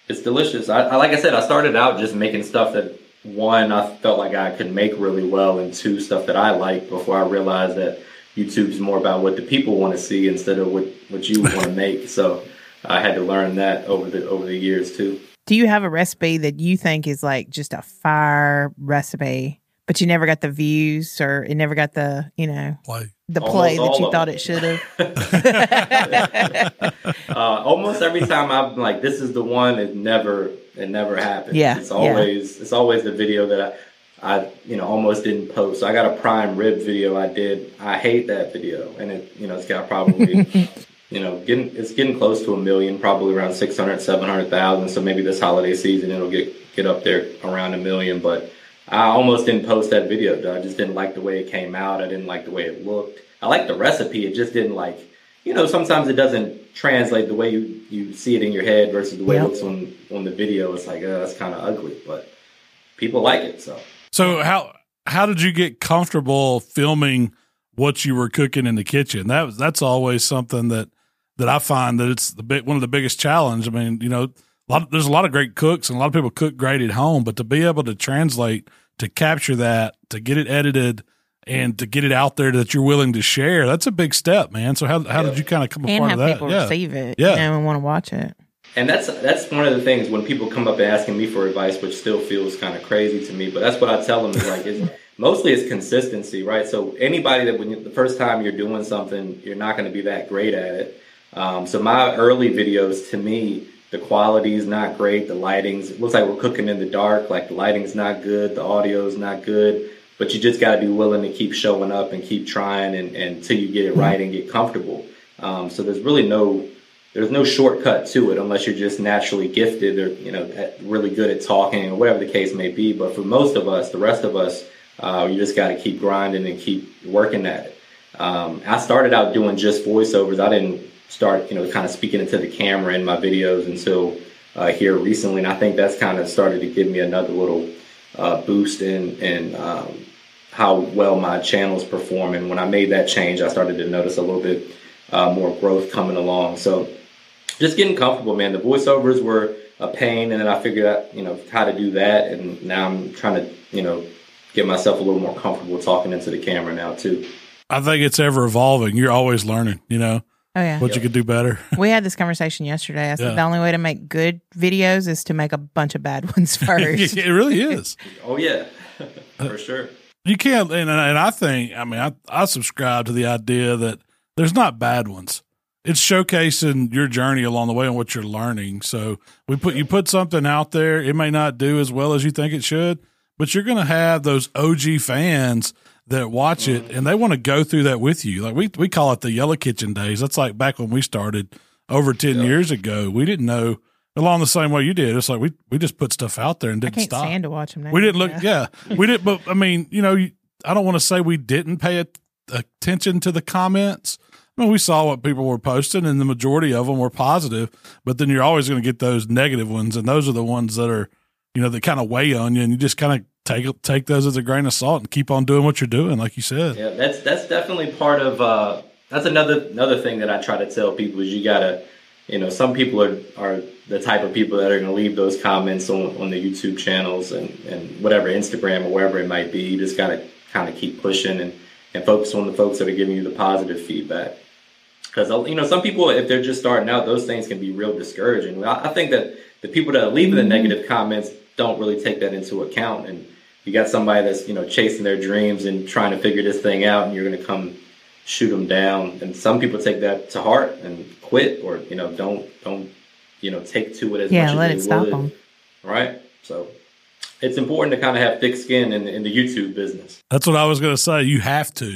it's delicious. I, I like I said, I started out just making stuff that one I felt like I could make really well, and two stuff that I like. Before I realized that YouTube's more about what the people want to see instead of what what you want to make. So I had to learn that over the over the years too. Do you have a recipe that you think is like just a fire recipe, but you never got the views or it never got the, you know, Play. The Almost play that you thought it should have? uh, almost every time I'm like, this is the one. It never, it never happens. Yeah, it's yeah. always, it's always the video that I, I, you know, almost didn't post. So I got a prime rib video I did. I hate that video, and it, you know, it's got probably, you know, getting, it's getting close to a million, probably around 600, 700,000. So maybe this holiday season it'll get get up there around a million, but. I almost didn't post that video. Though. I just didn't like the way it came out. I didn't like the way it looked. I liked the recipe. It just didn't like, you know, sometimes it doesn't translate the way you, you see it in your head versus the way Yeah. it looks on on the video. It's like, uh, that's kind of ugly, but people like it. So So how how did you get comfortable filming what you were cooking in the kitchen? That was that's always something that that I find that it's the big, one of the biggest challenge. I mean, you know, a lot of, there's a lot of great cooks and a lot of people cook great at home, but to be able to translate, to capture that, to get it edited, and to get it out there that you're willing to share, that's a big step, man. So how how did you kind of come a and part have of that? people Yeah. receive it, Yeah. you and want to watch it. And that's that's one of the things when people come up and asking me for advice, which still feels kind of crazy to me. But that's what I tell them is like, it's, mostly it's consistency, right? So anybody that when you, the first time you're doing something, you're not going to be that great at it. Um, so my early videos, to me, the quality is not great. The lighting's it looks like we're cooking in the dark. Like the lighting's not good. The audio's not good. But you just got to be willing to keep showing up and keep trying and, and until you get it right and get comfortable. Um, so there's really no there's no shortcut to it unless you're just naturally gifted or you know really good at talking or whatever the case may be. But for most of us, the rest of us, uh, you just got to keep grinding and keep working at it. Um, I started out doing just voiceovers. I didn't start, you know, kind of speaking into the camera in my videos until uh, here recently, and I think that's kind of started to give me another little uh, boost in in um, how well my channels perform. And when I made that change, I started to notice a little bit uh, more growth coming along. So just getting comfortable, man. The voiceovers were a pain, and then I figured out, you know, how to do that, and now I'm trying to, you know, get myself a little more comfortable talking into the camera now too. I think it's ever evolving. You're always learning, you know, Oh yeah. what you could do better. We had this conversation yesterday. I said Yeah. the only way to make good videos is to make a bunch of bad ones first. it really is. Oh yeah, for sure. You can't, and, and I think, I mean, I, I subscribe to the idea that there's not bad ones. It's showcasing your journey along the way and what you're learning. So we put you put something out there. It may not do as well as you think it should, but you're going to have those OG fans that watch it and they want to go through that with you. Like we we call it the Yellow Kitchen days. That's like back when we started over ten years ago. We didn't know along the same way you did. It's like we we just put stuff out there and didn't can't stop. stand to watch them now. We didn't look, yeah, we didn't. but I mean, you know, I don't want to say we didn't pay attention to the comments. I mean, we saw what people were posting, and the majority of them were positive. But then you're always going to get those negative ones, and those are the ones that are, you know, that kind of weigh on you, and you just kind of take take those as a grain of salt and keep on doing what you're doing, like you said. Yeah, that's that's definitely part of. Uh, that's another another thing that I try to tell people is you gotta, you know, some people are are the type of people that are going to leave those comments on on the YouTube channels and and whatever Instagram or wherever it might be. You just gotta kind of keep pushing and and focus on the folks that are giving you the positive feedback. Because you know, some people, if they're just starting out, those things can be real discouraging. I, I think that the people that are leaving the negative comments don't really take that into account and you got somebody that's you know chasing their dreams and trying to figure this thing out and you're going to come shoot them down and some people take that to heart and quit or you know don't don't you know take to it as Yeah, much let as it they stop would. 'em. right so it's important to kind of have thick skin in, in the youtube business That's what I was going to say. You have to.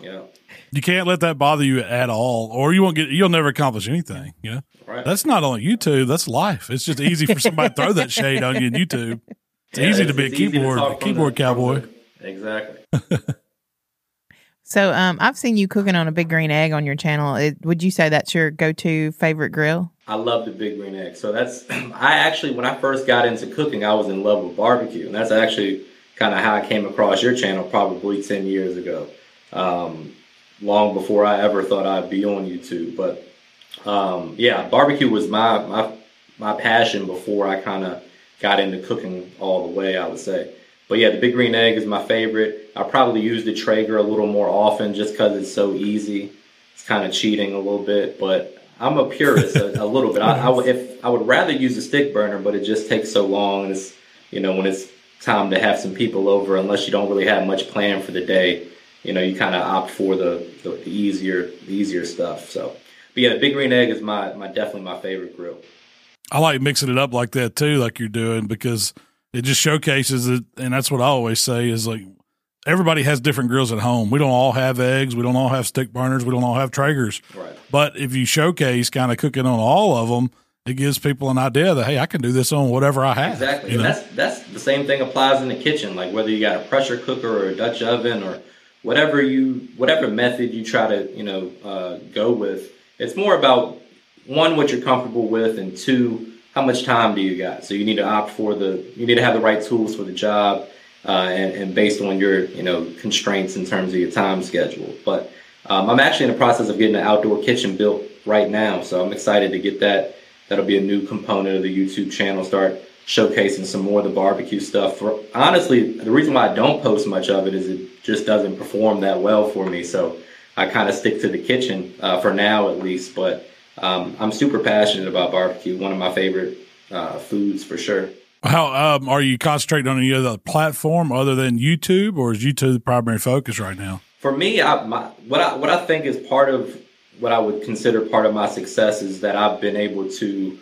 you know You can't let that bother you at all, or you won't get. You'll never accomplish anything. You know. right That's not on YouTube. That's life. It's just easy for somebody to throw that shade on you in YouTube. It's Yeah, easy to be a it's easy to keyboard talk keyboard the- cowboy. the- exactly So um, I've seen you cooking on a big green egg on your channel. It, would you say that's your go-to favorite grill? I love the big green egg. So that's I actually when I first got into cooking, I was in love with barbecue, and that's actually kind of how I came across your channel probably ten years ago, um, long before I ever thought I'd be on YouTube. But um, yeah, barbecue was my my my passion before I kind of got into cooking all the way. I would say. But yeah, the big green egg is my favorite. I probably use the Traeger a little more often just because it's so easy. It's kind of cheating a little bit, but I'm a purist a, a little bit. I, I would if I would rather use a stick burner, but it just takes so long. And it's you know when it's time to have some people over, unless you don't really have much plan for the day, you know you kind of opt for the, the easier the easier stuff. So, but yeah, the big green egg is my my definitely my favorite grill. I like mixing it up like that too, like you're doing, because it just showcases it. And that's what I always say is like everybody has different grills at home. We don't all have eggs. We don't all have stick burners. We don't all have Traegers. Right. But if you showcase kind of cooking on all of them, it gives people an idea that hey, I can do this on whatever I have. Exactly. You And know? that's that's the same thing applies in the kitchen. Like whether you got a pressure cooker or a Dutch oven or whatever you whatever method you try to you know uh, go with, it's more about one what you're comfortable with and two how much time do you got. So you need to opt for the you need to have the right tools for the job uh, and, and based on your you know constraints in terms of your time schedule. But um, I'm actually in the process of getting an outdoor kitchen built right now, so I'm excited to get that. That'll be a new component of the YouTube channel. Start showcasing some more of the barbecue stuff. For honestly, the reason why I don't post much of it is it just doesn't perform that well for me. So I kind of stick to the kitchen uh, for now, at least. But um, I'm super passionate about barbecue. One of my favorite uh, foods for sure. How um, are you concentrating on any other platform other than YouTube, or is YouTube the primary focus right now? For me, I, my, what I what I think is part of what I would consider part of my success is that I've been able to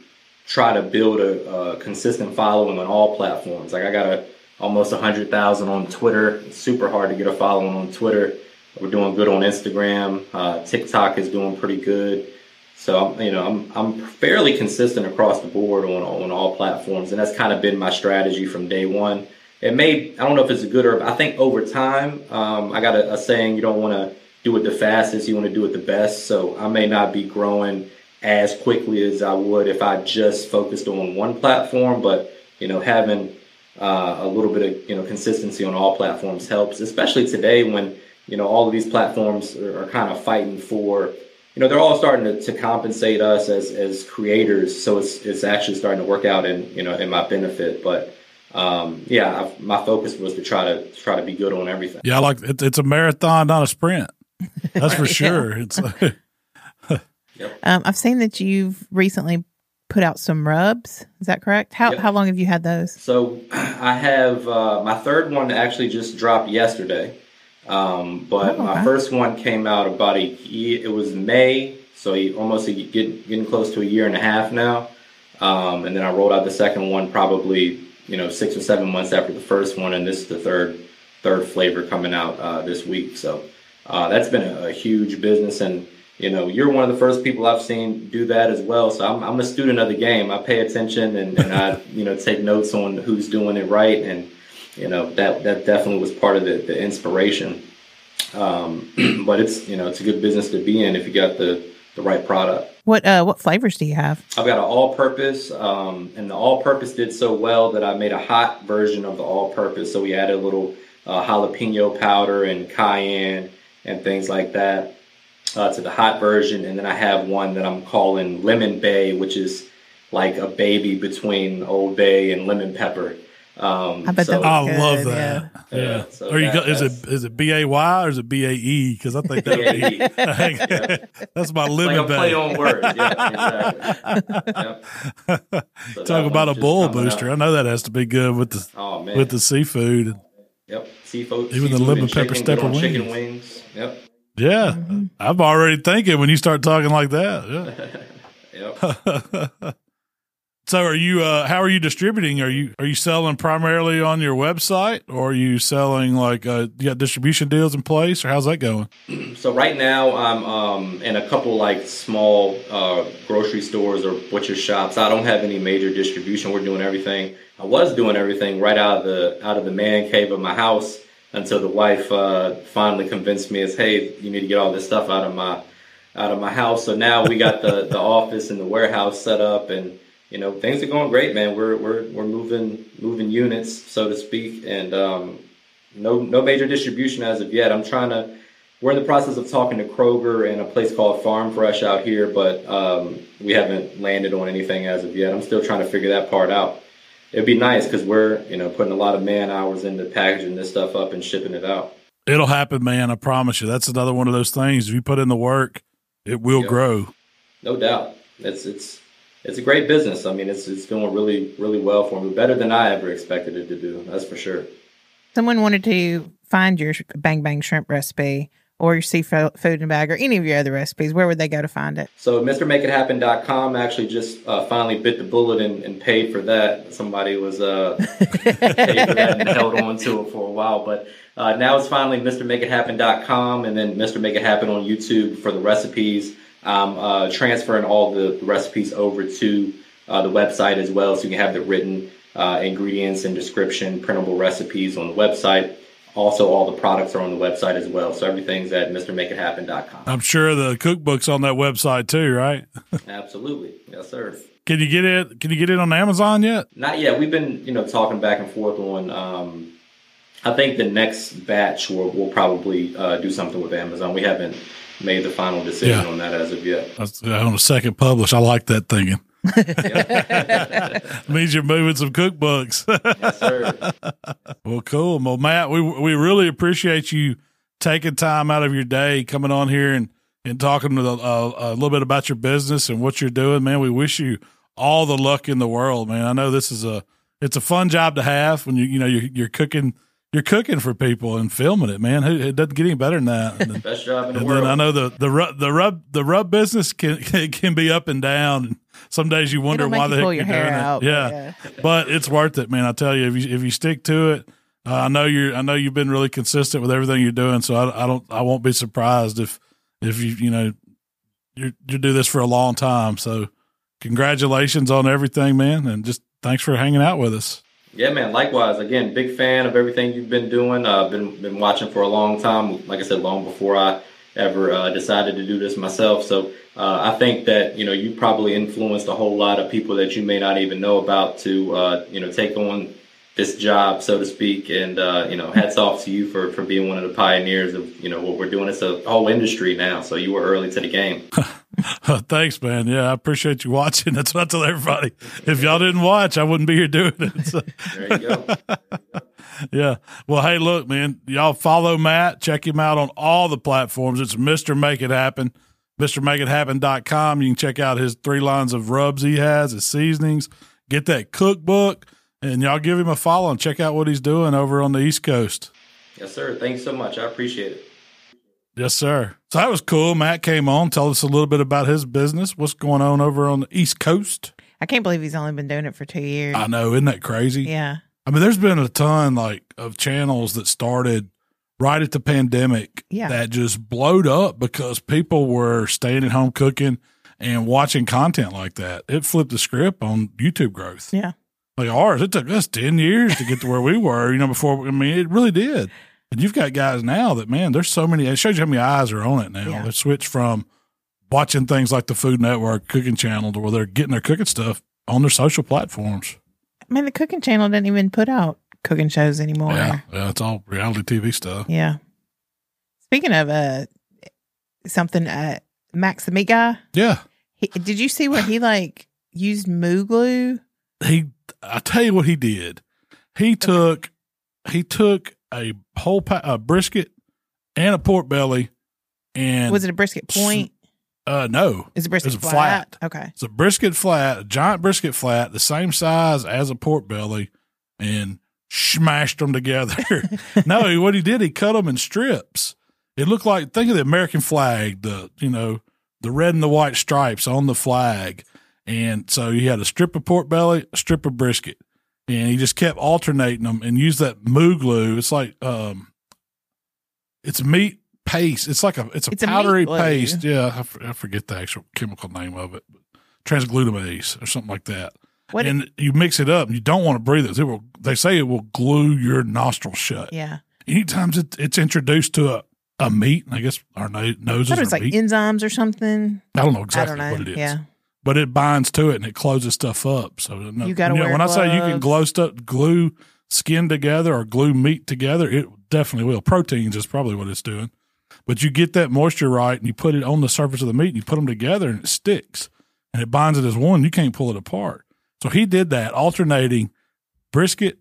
try to build a, a consistent following on all platforms. Like I got a almost hundred thousand on Twitter. It's super hard to get a following on Twitter. We're doing good on Instagram. Uh, TikTok is doing pretty good. So you know, I'm I'm fairly consistent across the board on on all platforms, and that's kind of been my strategy from day one. It may I don't know if it's a good or I think over time um, I got a, a saying you don't want to do it the fastest, you want to do it the best. So I may not be growing as quickly as I would if I just focused on one platform, but you know having uh, a little bit of you know consistency on all platforms helps, especially today when you know all of these platforms are, are kind of fighting for you know they're all starting to, to compensate us as as creators so it's it's actually starting to work out in you know in my benefit but um, yeah I've, my focus was to try to try to be good on everything Yeah, like it, it's a marathon, not a sprint. That's for sure. It's Yep. Um, I've seen that you've recently put out some rubs. Is that correct? How Yep. how long have you had those? So I have uh, my third one actually just dropped yesterday, um, but Oh, my first one came out about a year. It was May, so almost a, get, getting close to a year and a half now. Um, and then I rolled out the second one probably you know six or seven months after the first one, and this is the third third flavor coming out uh, this week. So uh, that's been a, a huge business and. You know, you're one of the first people I've seen do that as well. So I'm, I'm a student of the game. I pay attention and, and I, you know, take notes on who's doing it right. And, you know, that, that definitely was part of the, the inspiration. Um, but it's, you know, it's a good business to be in if you got the, the right product. What uh what flavors do you have? I've got an all-purpose, um, and the all-purpose did so well that I made a hot version of the all-purpose. So we added a little uh, jalapeno powder and cayenne and things like that uh, to the hot version, and then I have one that I'm calling Lemon Bay, which is like a baby between Old Bay and lemon pepper. Um, I bet that I good, love that. Yeah. Yeah, so Or you that- go, is it is it B A Y or is it B A E? Because I think that would be that's my It's like a lemon play bag. on words. Yeah, exactly. Yep. So Talk about a just bull booster. out. I know that has to be good with the Oh with the seafood. Yep. Seafood. Even the seafood lemon pepper chicken, stepper good on Chicken wings. wings. Yep. Yeah, Mm-hmm. I'm already thinking when you start talking like that. Yeah. Yep. So, are you? Uh, how are you distributing? Are you are you selling primarily on your website, or are you selling like uh, you got distribution deals in place, or how's that going? so right now I'm um, in a couple like small uh, grocery stores or butcher shops. I don't have any major distribution. We're doing everything. I was doing everything right out of the out of the man cave of my house until the wife uh, finally convinced me as hey you need to get all this stuff out of my out of my house. So now we got the the office and the warehouse set up and you know things are going great man we're we're we're moving moving units so to speak and um, no no major distribution as of yet i'm trying to we're in the process of talking to kroger and a place called farm fresh out here but um, we haven't landed on anything as of yet i'm still trying to figure that part out it'd be nice because we're you know putting a lot of man hours into packaging this stuff up and shipping it out It'll happen, man. I promise you. That's another one of those things. If you put in the work, it will Yeah. grow. no doubt it's it's it's a great business i mean it's it's doing really really well for me better than i ever expected it to do that's for sure Someone wanted to find your bang bang shrimp recipe or your seafood food and bag or any of your other recipes. Where would they go to find it? So MrMakeItHappen.com actually just uh, finally bit the bullet and, and paid for that. Somebody was uh, paid for that and held on to it for a while, but uh, now it's finally MrMakeItHappen.com and then Mr. Make It Happen on YouTube for the recipes. I'm uh, transferring all the recipes over to uh, the website as well, so you can have the written uh, ingredients and description, printable recipes on the website. Also, all the products are on the website as well, so everything's at MrMakeItHappen.com. I'm sure the cookbook's on that website too, right? Absolutely, yes, sir. Can you get it? Can you get it on Amazon yet? Not yet. We've been, you know, talking back and forth on. Um, I think the next batch will we'll probably uh, do something with Amazon. We haven't made the final decision Yeah. on that as of yet. That's, on a second publish, I like that thinking. means you're moving some cookbooks. Yes, sir. well, cool. Well, Matt, we we really appreciate you taking time out of your day, coming on here and and talking to, uh, a little bit about your business and what you're doing, man. We wish you all the luck in the world, man. I know this is a it's a fun job to have when you you know you're, you're cooking you're cooking for people and filming it, man. It it doesn't get any better than that. And then, Best job in the and world. then I know the the rub the rub the rub business can can be up and down. some days you wonder It'll why you the heck you're doing out, it. but Yeah. yeah. but it's worth it, man. I tell you, if you if you stick to it, uh, I know you're. I know you've been really consistent with everything you're doing. So I, I don't. I won't be surprised if if you you know you you do this for a long time. So congratulations on everything, man, and just thanks for hanging out with us. Yeah, man. Likewise. Again, big fan of everything you've been doing. I've uh, been been watching for a long time. Like I said, long before I ever uh, decided to do this myself. So uh, I think that you know you probably influenced a whole lot of people that you may not even know about to uh, you know take on this job, so to speak. And uh, you know, hats off to you for for being one of the pioneers of you know what we're doing. It's a whole industry now. So you were early to the game. Thanks, man. Yeah, I appreciate you watching. That's what I tell everybody. If y'all didn't watch, I wouldn't be here doing it. So, There you go. yeah. Well, hey, look, man, y'all follow Matt. Check him out on all the platforms. It's Mr. Make It Happen. MrMakeItHappen.com. You can check out his three lines of rubs he has, his seasonings. Get that cookbook, and y'all give him a follow and check out what he's doing over on the East Coast. yes, sir. Thanks so much. I appreciate it. Yes, sir. So that was cool. Matt came on, tell us a little bit about his business, what's going on over on the East Coast. I can't believe he's only been doing it for two years. I know, isn't that crazy? yeah. I mean, there's been a ton like of channels that started right at the pandemic Yeah. that just blowed up because people were staying at home cooking and watching content like that. It flipped the script on YouTube growth. Yeah. Like ours, it took us 10 years to get to where we were, you know, before, I mean, it really did. And you've got guys now that, man, there's so many, it shows you how many eyes are on it now. Yeah. They switched from watching things like the Food Network cooking channel to where they're getting their cooking stuff on their social platforms. I mean, the cooking channel didn't even put out cooking shows anymore. Yeah. Yeah. It's all reality TV stuff. Yeah. Speaking of uh something uh Max the meat guy, Yeah. he, did you see where he like used moo glue? he I tell you what he did. He took he took a whole pa- a brisket and a pork belly and Was it a brisket point? uh no. Is it brisket It's a flat? flat. Okay. It's a brisket flat, a giant brisket flat, the same size as a pork belly and smashed them together. no, what he did, he cut them in strips. It looked like think of the American flag, the you know, the red and the white stripes on the flag. And so he had a strip of pork belly, a strip of brisket, and he just kept alternating them and used that moo glue. It's like um, it's meat paste. It's like a it's a It's a powdery glue. paste. Yeah, I, f- I forget the actual chemical name of it, transglutaminase or something like that. What and you mix it up, and you don't want to breathe it. It will. They say it will glue your nostrils shut. yeah. Anytime it, it's introduced to a, a meat, I guess our no, I noses thought it was like meat. enzymes or something. I don't know I exactly don't know. what it is Yeah. But it binds to it and it closes stuff up. So no, You gotta know, wear when I say you can gloves. glue stuff, glue skin together or glue meat together, it definitely will. Proteins is probably what it's doing. But you get that moisture right and you put it on the surface of the meat and you put them together and it sticks and it binds it as one. You can't pull it apart. So he did that, alternating brisket,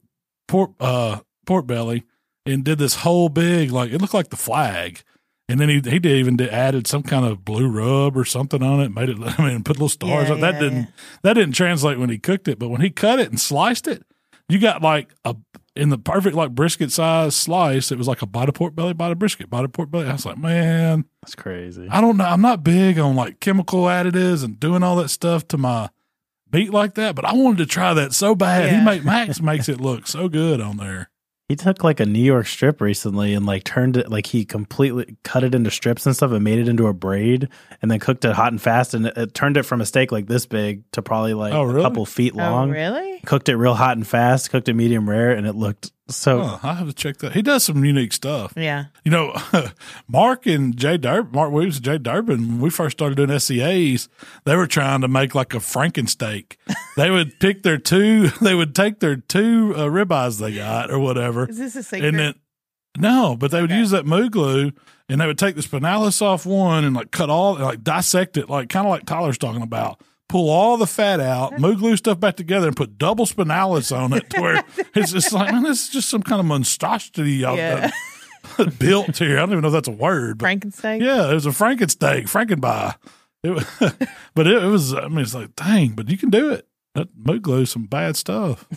pork, uh, pork belly, and did this whole big like it looked like the flag. And then he he did even did, added some kind of blue rub or something on it, made it. I mean, put little stars. Yeah, on. That yeah, didn't yeah. that didn't translate when he cooked it, but when he cut it and sliced it, you got like a in the perfect like brisket size slice. It was like a bite of pork belly, bite of brisket, bite of pork belly. I was like, man, That's crazy. I don't know. I'm not big on like chemical additives and doing all that stuff to my meat like that, but I wanted to try that so bad. He make Max makes it look so good on there. He took like a New York strip recently and like turned it like he completely cut it into strips and stuff and made it into a braid and then cooked it hot and fast and it, it turned it from a steak like this big to probably like Oh, really? a couple feet oh, long. Oh, really? Cooked it real hot and fast, cooked it medium rare, and it looked so. Oh, I have to check that. He does some unique stuff. Yeah. You know, Mark and Jay Durbin, Mark Williams and Jay Durbin, when we first started doing SCAs, they were trying to make like a Frankensteak. they would pick their two, they would take their two uh, ribeyes they got or whatever. Is this a secret? And then, no, but they would Okay. use that moo glue and they would take the spinalis off one and like cut all, like dissect it, like kind of like Tyler's talking about. Pull all the fat out, moo glue stuff back together, and put double spinalis on it to where it's just like, man, this is just some kind of monstrosity y'all Yeah. built here. I don't even know if that's a word, but Frankenstein? yeah, it was a Frankenstein, Frankenby. It, but it, it was, I mean, it's like, dang, but you can do it. That moo glue some bad stuff.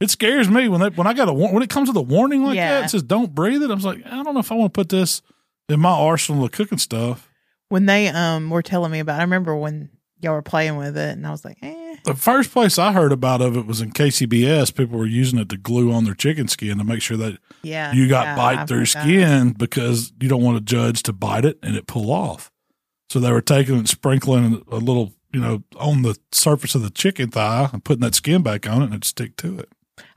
It scares me when they, when I got a war- when it comes to the warning like Yeah. that, it says don't breathe it. I was like, I don't know if I want to put this in my arsenal of cooking stuff. when they um were telling me about I remember when y'all were playing with it, and I was like, eh. The first place I heard about of it was in KCBS. People were using it to glue on their chicken skin to make sure that Yeah. you got yeah, bite I've through heard that. skin because you don't want to judge to bite it and it pull off. So they were taking and sprinkling a little, you know, on the surface of the chicken thigh and putting that skin back on it and it'd stick to it.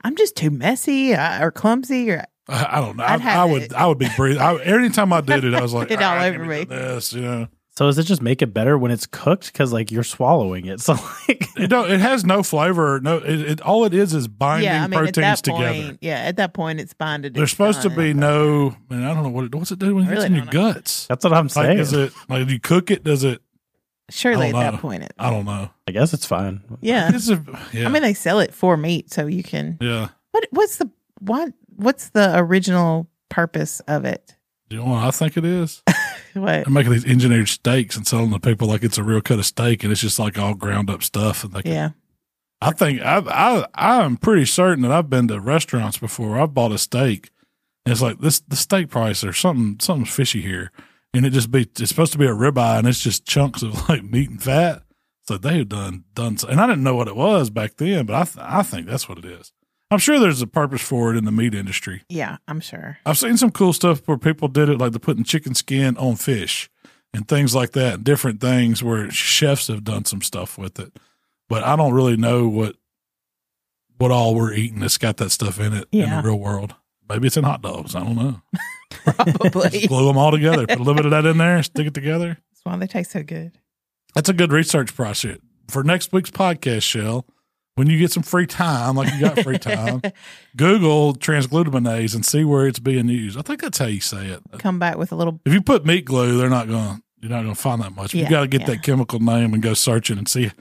I'm just too messy uh, or clumsy or I, I don't know. I, I would, it. I would be breathing. I, anytime I did it, I was like, It all "Ah, over me." This, you know, So does it just make it better when it's cooked? Because like you're swallowing it. So like it don't. It has no flavor. No, it, it all it is is binding yeah. I mean, proteins that together. yeah, at that point, it's bonded. There's it's supposed to be no. Man, I don't know what it. What's it doing. when it I gets really in your know. guts? that's what I'm Like, saying. is it like you cook it? Does it? Surely at don't that point, it. I don't know. I guess it's fine. Yeah. It's a, yeah. I mean, they sell it for meat, so you can. yeah. What What's the what? What's the original purpose of it? You know what I think it is? What? They're making these engineered steaks and selling to people like it's a real cut of steak, and it's just like all ground up stuff. And they can, Yeah. I think I I I'm pretty certain that I've been to restaurants before. I've bought a steak, and it's like this the steak price or something something's fishy here, and it just be it's supposed to be a ribeye, and it's just chunks of like meat and fat. So they have done done, so- and I didn't know what it was back then, but I th- I think that's what it is. I'm sure there's a purpose for it in the meat industry. Yeah, I'm sure. I've seen some cool stuff where people did it, like they're putting chicken skin on fish and things like that, different things where chefs have done some stuff with it. But I don't really know what what all we're eating that's got that stuff in it in the real world. Maybe it's in hot dogs. I don't know. Probably. Glue them all together. Put a little bit of that in there, stick it together. That's why they taste so good. That's a good research project for next week's podcast, Shell. When you get some free time, like you got free time, Google transglutaminase and see where it's being used. I think that's how you say it. Come back with a little. If you put meat glue, they're not going. You're not going to find that much. you got to get yeah. that chemical name and go searching and see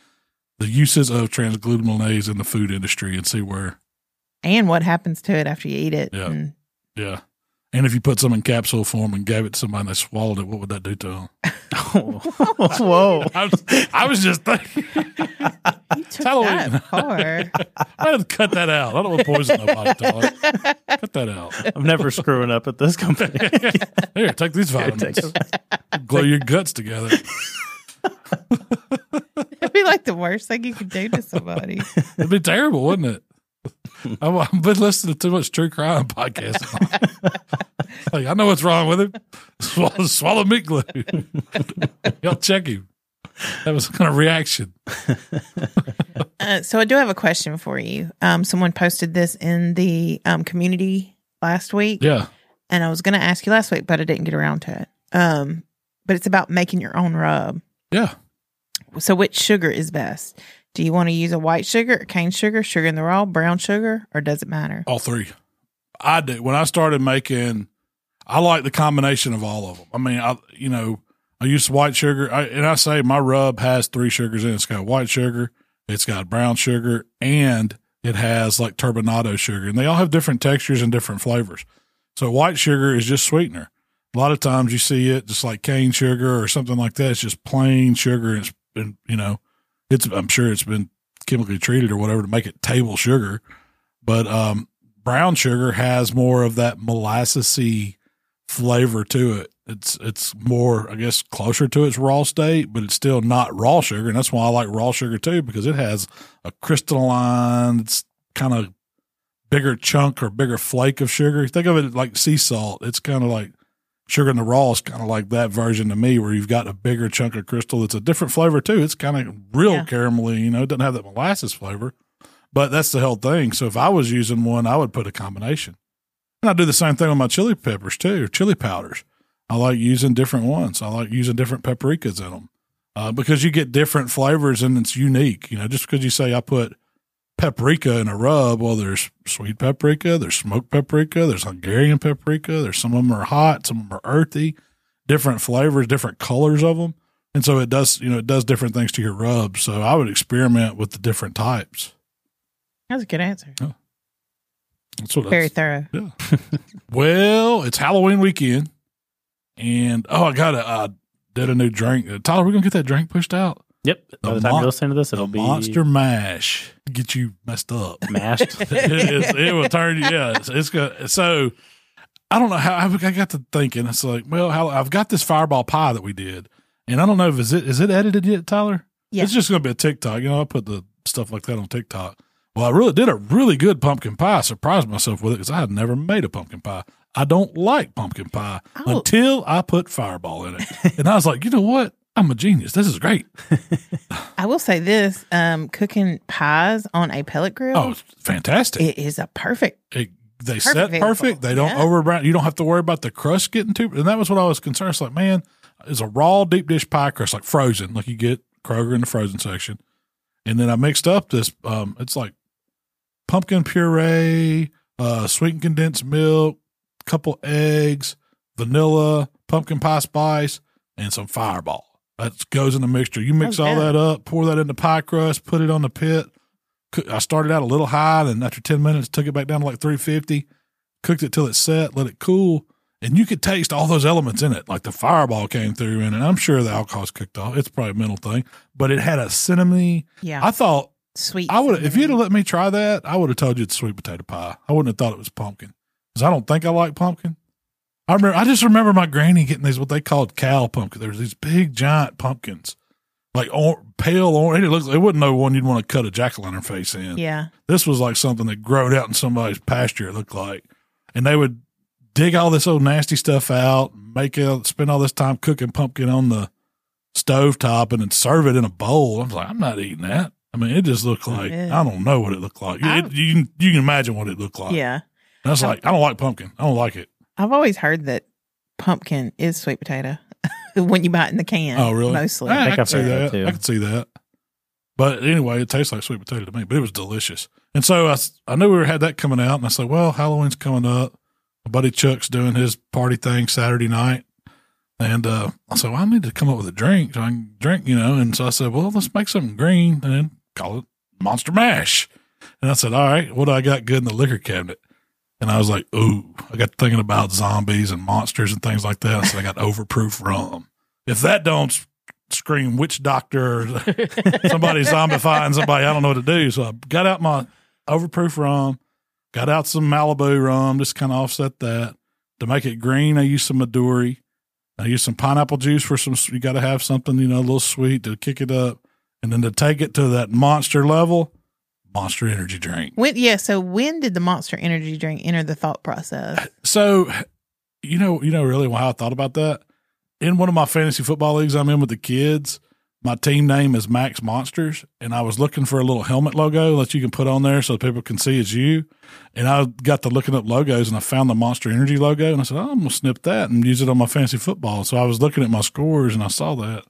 the uses of transglutaminase in the food industry and see where. And what happens to it after you eat it? Yeah. And Yeah, and if you put some in capsule form and gave it to somebody and they swallowed it, what would that do to them? oh, Whoa. I was, I was just thinking. you took Halloween. that far. I had to cut that out. I don't want to poison nobody. Tyler. Cut that out. I'm never screwing up at this company. Here, take these vitamins. Glue your guts together. It'd be like the worst thing you could do to somebody. It'd be terrible, wouldn't it? I've, I've been listening to too much true crime podcast. like, I know what's wrong with him. Swallow, swallow meat glue. Y'all check him. That was kind of reaction. Uh, so I do have a question for you. Um, someone posted this in the um, community last week, Yeah. and I was going to ask you last week, but I didn't get around to it. Um, but it's about making your own rub. Yeah. So, which sugar is best? Do you want to use a white sugar, cane sugar, sugar in the raw, brown sugar, or does it matter? All three. I do. When I started making, I like the combination of all of them. I mean, I, you know, I use white sugar, I, and I say my rub has three sugars in it. It's got white sugar, it's got brown sugar, and it has like turbinado sugar, and they all have different textures and different flavors. So white sugar is just sweetener. A lot of times you see it just like cane sugar or something like that. It's just plain sugar, and it's been, you know, it's. I'm sure it's been chemically treated or whatever to make it table sugar, but um, brown sugar has more of that molassesy flavor to it. It's it's more, I guess, closer to its raw state, but it's still not raw sugar, and that's why I like raw sugar too because it has a crystalline, it's kind of bigger chunk or bigger flake of sugar. Think of it like sea salt. It's kind of like sugar in the raw is kind of like that version to me, where you've got a bigger chunk of crystal. It's a different flavor too. It's kind of real Yeah. caramelly. You know, it doesn't have that molasses flavor. But that's the whole thing. So if I was using one, I would put a combination. And I do the same thing with my chili peppers too, chili powders. I like using different ones. I like using different paprikas in them uh, because you get different flavors and it's unique. You know, just because you say I put paprika in a rub, well, there's sweet paprika, there's smoked paprika, there's Hungarian paprika, there's some of them are hot, some of them are earthy, different flavors, different colors of them. And so it does, you know, it does different things to your rubs. So I would experiment with the different types. That's a good answer. That's what Very thorough. Well, it's Halloween weekend, and oh, I got a uh, did a new drink. Uh, Tyler, we're gonna get that drink pushed out. Yep. By The the time mon- you listen to this, it'll be Monster Mash get you messed up. mashed. it, is, it will turn you. Yeah, it's, it's got so. I don't know how I I got to thinking. It's like, well, how, I've got this fireball pie that we did, and I don't know if is it is it edited yet, Tyler? Yeah. It's just going to be a TikTok. You know, I put the stuff like that on TikTok. Well, I really did a really good pumpkin pie. I surprised myself with it because I had never made a pumpkin pie. I don't like pumpkin pie Oh. until I put Fireball in it, and I was like, you know what? I'm a genius. This is great. I will say this: um, cooking pies on a pellet grill, Oh, it's fantastic. it is a perfect. It, they Perfect set perfect. They don't Yeah. over. You don't have to worry about the crust getting too. And that was what I was concerned. It's like, man, it's a raw deep dish pie crust, like frozen, like you get Kroger in the frozen section. And then I mixed up this. Um, it's like pumpkin puree, uh, sweetened condensed milk, couple eggs, vanilla, pumpkin pie spice, and some Fireball. That goes in the mixture. You mix Oh, all that up, pour that into pie crust, put it on the pit. Cook- I started out a little high, and after ten minutes, took it back down to like three fifty. Cooked it till it set, let it cool, and you could taste all those elements in it. Like the Fireball came through in it. I'm sure the alcohol's cooked off. It's probably a mental thing, but it had a cinnamon. Yeah, I thought sweet. I would if you'd have let me try that, I would have told you it's sweet potato pie. I wouldn't have thought it was pumpkin because I don't think I like pumpkin. I remember I just remember my granny getting these what they called cow pumpkin. There was these big giant pumpkins, like or, pale orange. It looks it wouldn't know one you'd want to cut a jack o' lantern face in. Yeah, This was like something that growed out in somebody's pasture. It looked like, and they would dig all this old nasty stuff out, make it, spend all this time cooking pumpkin on the stove top, and then serve it in a bowl. I was like, I'm not eating that. I mean, it just looked like. I don't know what it looked like. It, you can you can imagine what it looked like. yeah. That's like, I don't like pumpkin. I don't like it. I've always heard that pumpkin is sweet potato when you buy it in the can. Oh, really? Mostly. I, I think can I've see heard that. that, too. I can see that. But anyway, it tastes like sweet potato to me, but it was delicious. And so I, I knew we had that coming out, and I said, well, Halloween's coming up. My buddy Chuck's doing his party thing Saturday night. And uh, I said, well, I need to come up with a drink so I can drink, you know. And so I said, well, let's make something green and call it Monster Mash. And I said, all right, what do I got good in the liquor cabinet? And I was like, ooh, I got thinking about zombies and monsters and things like that. So I got overproof rum. If that don't scream witch doctor, or somebody zombifying somebody, I don't know what to do. So I got out my overproof rum, got out some Malibu rum, just kind of offset that. To make it green, I used some Midori. I used some pineapple juice for some, you got to have something, you know, a little sweet to kick it up. And then to take it to that monster level, monster energy drink. When, yeah. So when did the Monster Energy drink enter the thought process? So, you know, you know, really why I thought about that. In one of my fantasy football leagues I'm in with the kids, my team name is Max Monsters, and I was looking for a little helmet logo that you can put on there so people can see it's you. And I got to looking up logos, and I found the Monster Energy logo, and I said, oh, I'm gonna snip that and use it on my fantasy football. So I was looking at my scores, and I saw that,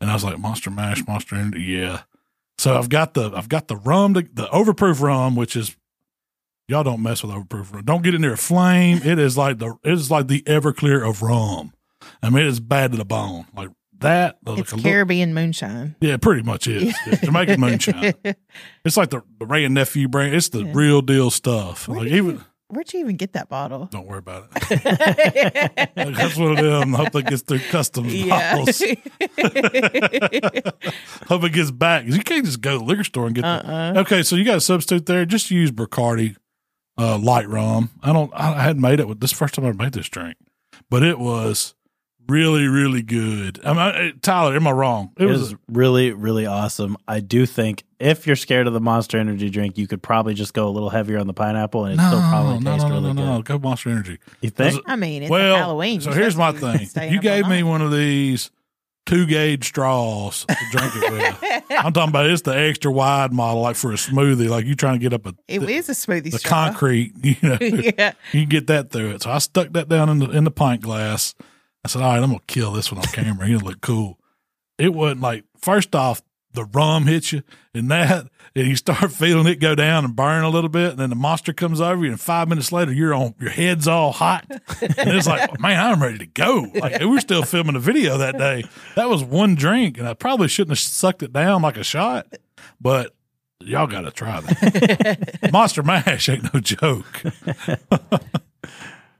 and I was like, Monster Mash, Monster Energy, yeah. So I've got the I've got the rum, the, the overproof rum, which is Y'all don't mess with overproof rum. Don't get in there a flame. It is like the it is like the Everclear of rum. I mean, it's bad to the bone. Like that. like It's little- Caribbean moonshine. yeah, pretty much is. Yeah, Jamaican moonshine. It's like the, the Wray and Nephew brand. It's the real deal stuff. Where like did you- even Where'd you even get that bottle? don't worry about it. That's one of them. Hope it gets through customs Yeah. bottles. Hope it gets back. You can't just go to the liquor store and get Uh-uh. that. Okay, so you got a substitute there. Just use Bacardi uh, light rum. I don't. I hadn't made it with this first time I made this drink, but it was really, really good. I mean, I- Tyler, am I wrong? It was really, really awesome. I do think if you're scared of the Monster Energy drink, you could probably just go a little heavier on the pineapple, and it no, still probably no, tastes no, no, really no, no. good. Go Monster Energy. You think? I mean, it's well, Halloween. so here's my thing. You gave me one of these two gauge straws to drink it with. I'm talking about it's the extra wide model, like for a smoothie, like you trying to get up a It is a smoothie the straw. concrete, you know. yeah. You can get that through it. So I stuck that down in the in the pint glass. I said, "All right, I'm gonna kill this one on camera. It'll look cool." It wasn't like first off, the rum hits you and that, and you start feeling it go down and burn a little bit, and then the monster comes over you, and five minutes later, you're on your head's all hot, and it's like, man, I'm ready to go. Like we were still filming a video that day. That was one drink, and I probably shouldn't have sucked it down like a shot, but. Y'all got to try that. Monster Mash ain't no joke.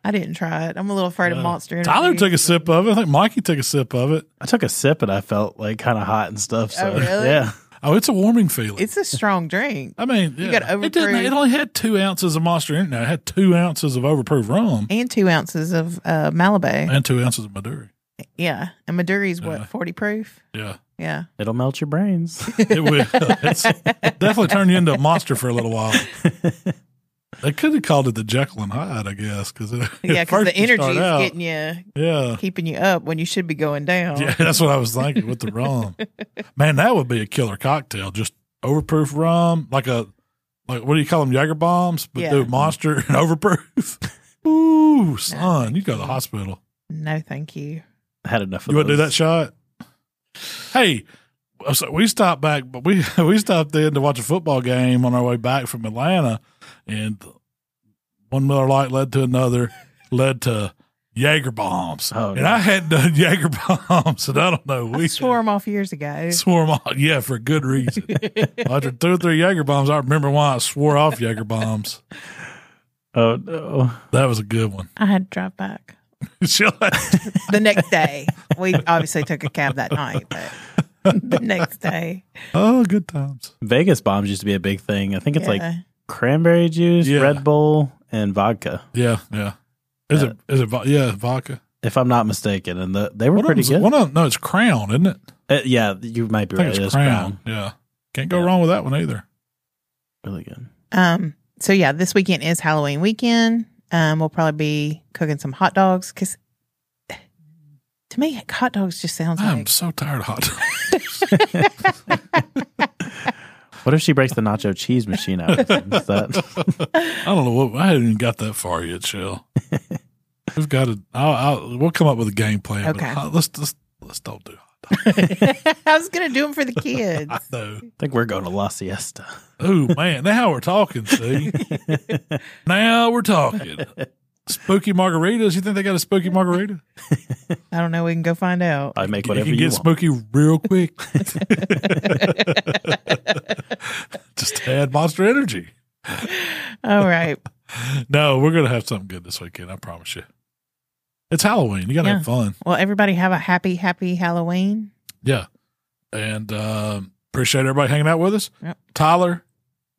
I didn't try it. I'm a little afraid of Monster Energy. Tyler took a sip of it. I think Mikey took a sip of it. I took a sip and I felt like kind of hot and stuff. So Oh, really? yeah, Oh, it's a warming feeling. It's a strong drink. I mean, You yeah. got it, didn't, overproof. it only had two ounces of Monster in it. Now, it had two ounces of overproof rum And two ounces of uh, Malibu. and two ounces of Midori. yeah. And Midori's Yeah. what, 40 proof? Yeah. Yeah. It'll melt your brains. It will. It's definitely turn you into a monster for a little while. They could have called it the Jekyll and Hyde, I guess, because Yeah, because the energy is getting you, yeah, keeping you up when you should be going down. yeah, that's what I was thinking with the rum. Man, that would be a killer cocktail. Just overproof rum, like a like what do you call them, Jaeger bombs, but Yeah. do monster and overproof. Ooh, son, you go to the hospital. No, thank you. I had enough of that. You want to do that shot? Hey, so we stopped back, but we we stopped in to watch a football game on our way back from Atlanta, and one Miller Lite led to another, led to Jaeger bombs, Oh, and no. I hadn't done Jaeger bombs, and I don't know. I We swore them off years ago. Swore them off, yeah, for a good reason. After two or three Jaeger bombs, I remember why I swore off Jaeger bombs. Oh no. That was a good one. I had to drive back the next day. We obviously took a cab that night, but the next day, oh, good times. Vegas bombs used to be a big thing. I think it's like Yeah. Cranberry juice, Yeah. Red Bull, and vodka, Yeah, yeah. Is Uh, it? Is it? vo- Yeah, vodka. if I'm not mistaken. And the, they were One of pretty them's- good. One of them, no, it's Crown, isn't it? Uh, yeah, you might be I think right. It it's is Crown. Crown. Yeah, can't go Yeah. wrong with that one either. Really good. Um, so yeah, this weekend is Halloween weekend. Um, we'll probably be cooking some hot dogs because to me, hot dogs just sounds I'm like so tired of hot dogs. What if she breaks the nacho cheese machine out? That I don't know what I haven't even got that far yet, Shell. We've got to. I'll, I'll, we'll come up with a game plan. but Okay. hot- let's let's let's don't do hot dogs. I was gonna do them for the kids. I know. I think we're going to La Siesta. Oh man, now we're talking. See, now we're talking. Spooky margaritas. You think they got a spooky margarita? I don't know. We can go find out. I make you whatever can you, get want. spooky real quick. Just add Monster Energy. All right. No, we're gonna have something good this weekend. I promise you. It's Halloween. You gotta Yeah. have fun. Well, everybody have a happy, happy Halloween. Yeah, and um, appreciate everybody hanging out with us. Yep. Tyler,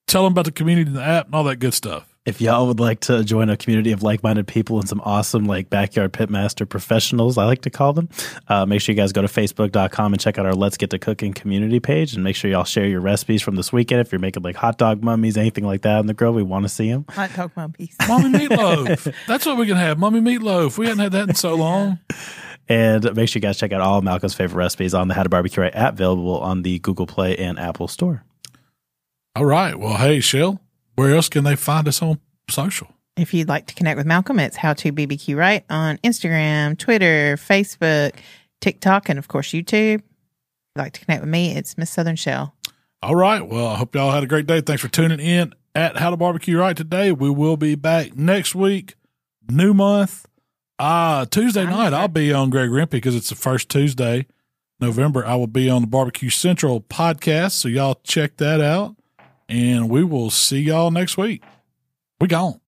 tell them about the community and the app and all that good stuff. If y'all would like to join a community of like-minded people and some awesome like backyard pitmaster professionals, I like to call them, uh, make sure you guys go to facebook.com and check out our Let's Get to Cooking community page and make sure y'all share your recipes from this weekend. If you're making like hot dog mummies, anything like that in the grill, we want to see them. Hot dog mummies. Mommy meatloaf. That's what we can have. mummy meatloaf. We haven't had that in so long. And make sure you guys check out all of Malcom's favorite recipes on the How to Barbecue Right app, available on the Google Play and Apple Store. All right. Well, hey, Shell, where else can they find us on social? If you'd like to connect with Malcom, it's How to BBQ Right on Instagram, Twitter, Facebook, TikTok, and of course YouTube. If you'd like to connect with me, it's Miss Southern Shell. All right. Well, I hope y'all had a great day. Thanks for tuning in at How to Barbecue Right today. We will be back next week, new month. Uh, Tuesday night. I'll be on Greg Rempe because it's the first Tuesday, November. I will be on the Barbecue Central podcast. So y'all check that out. And we will see y'all next week. We gone.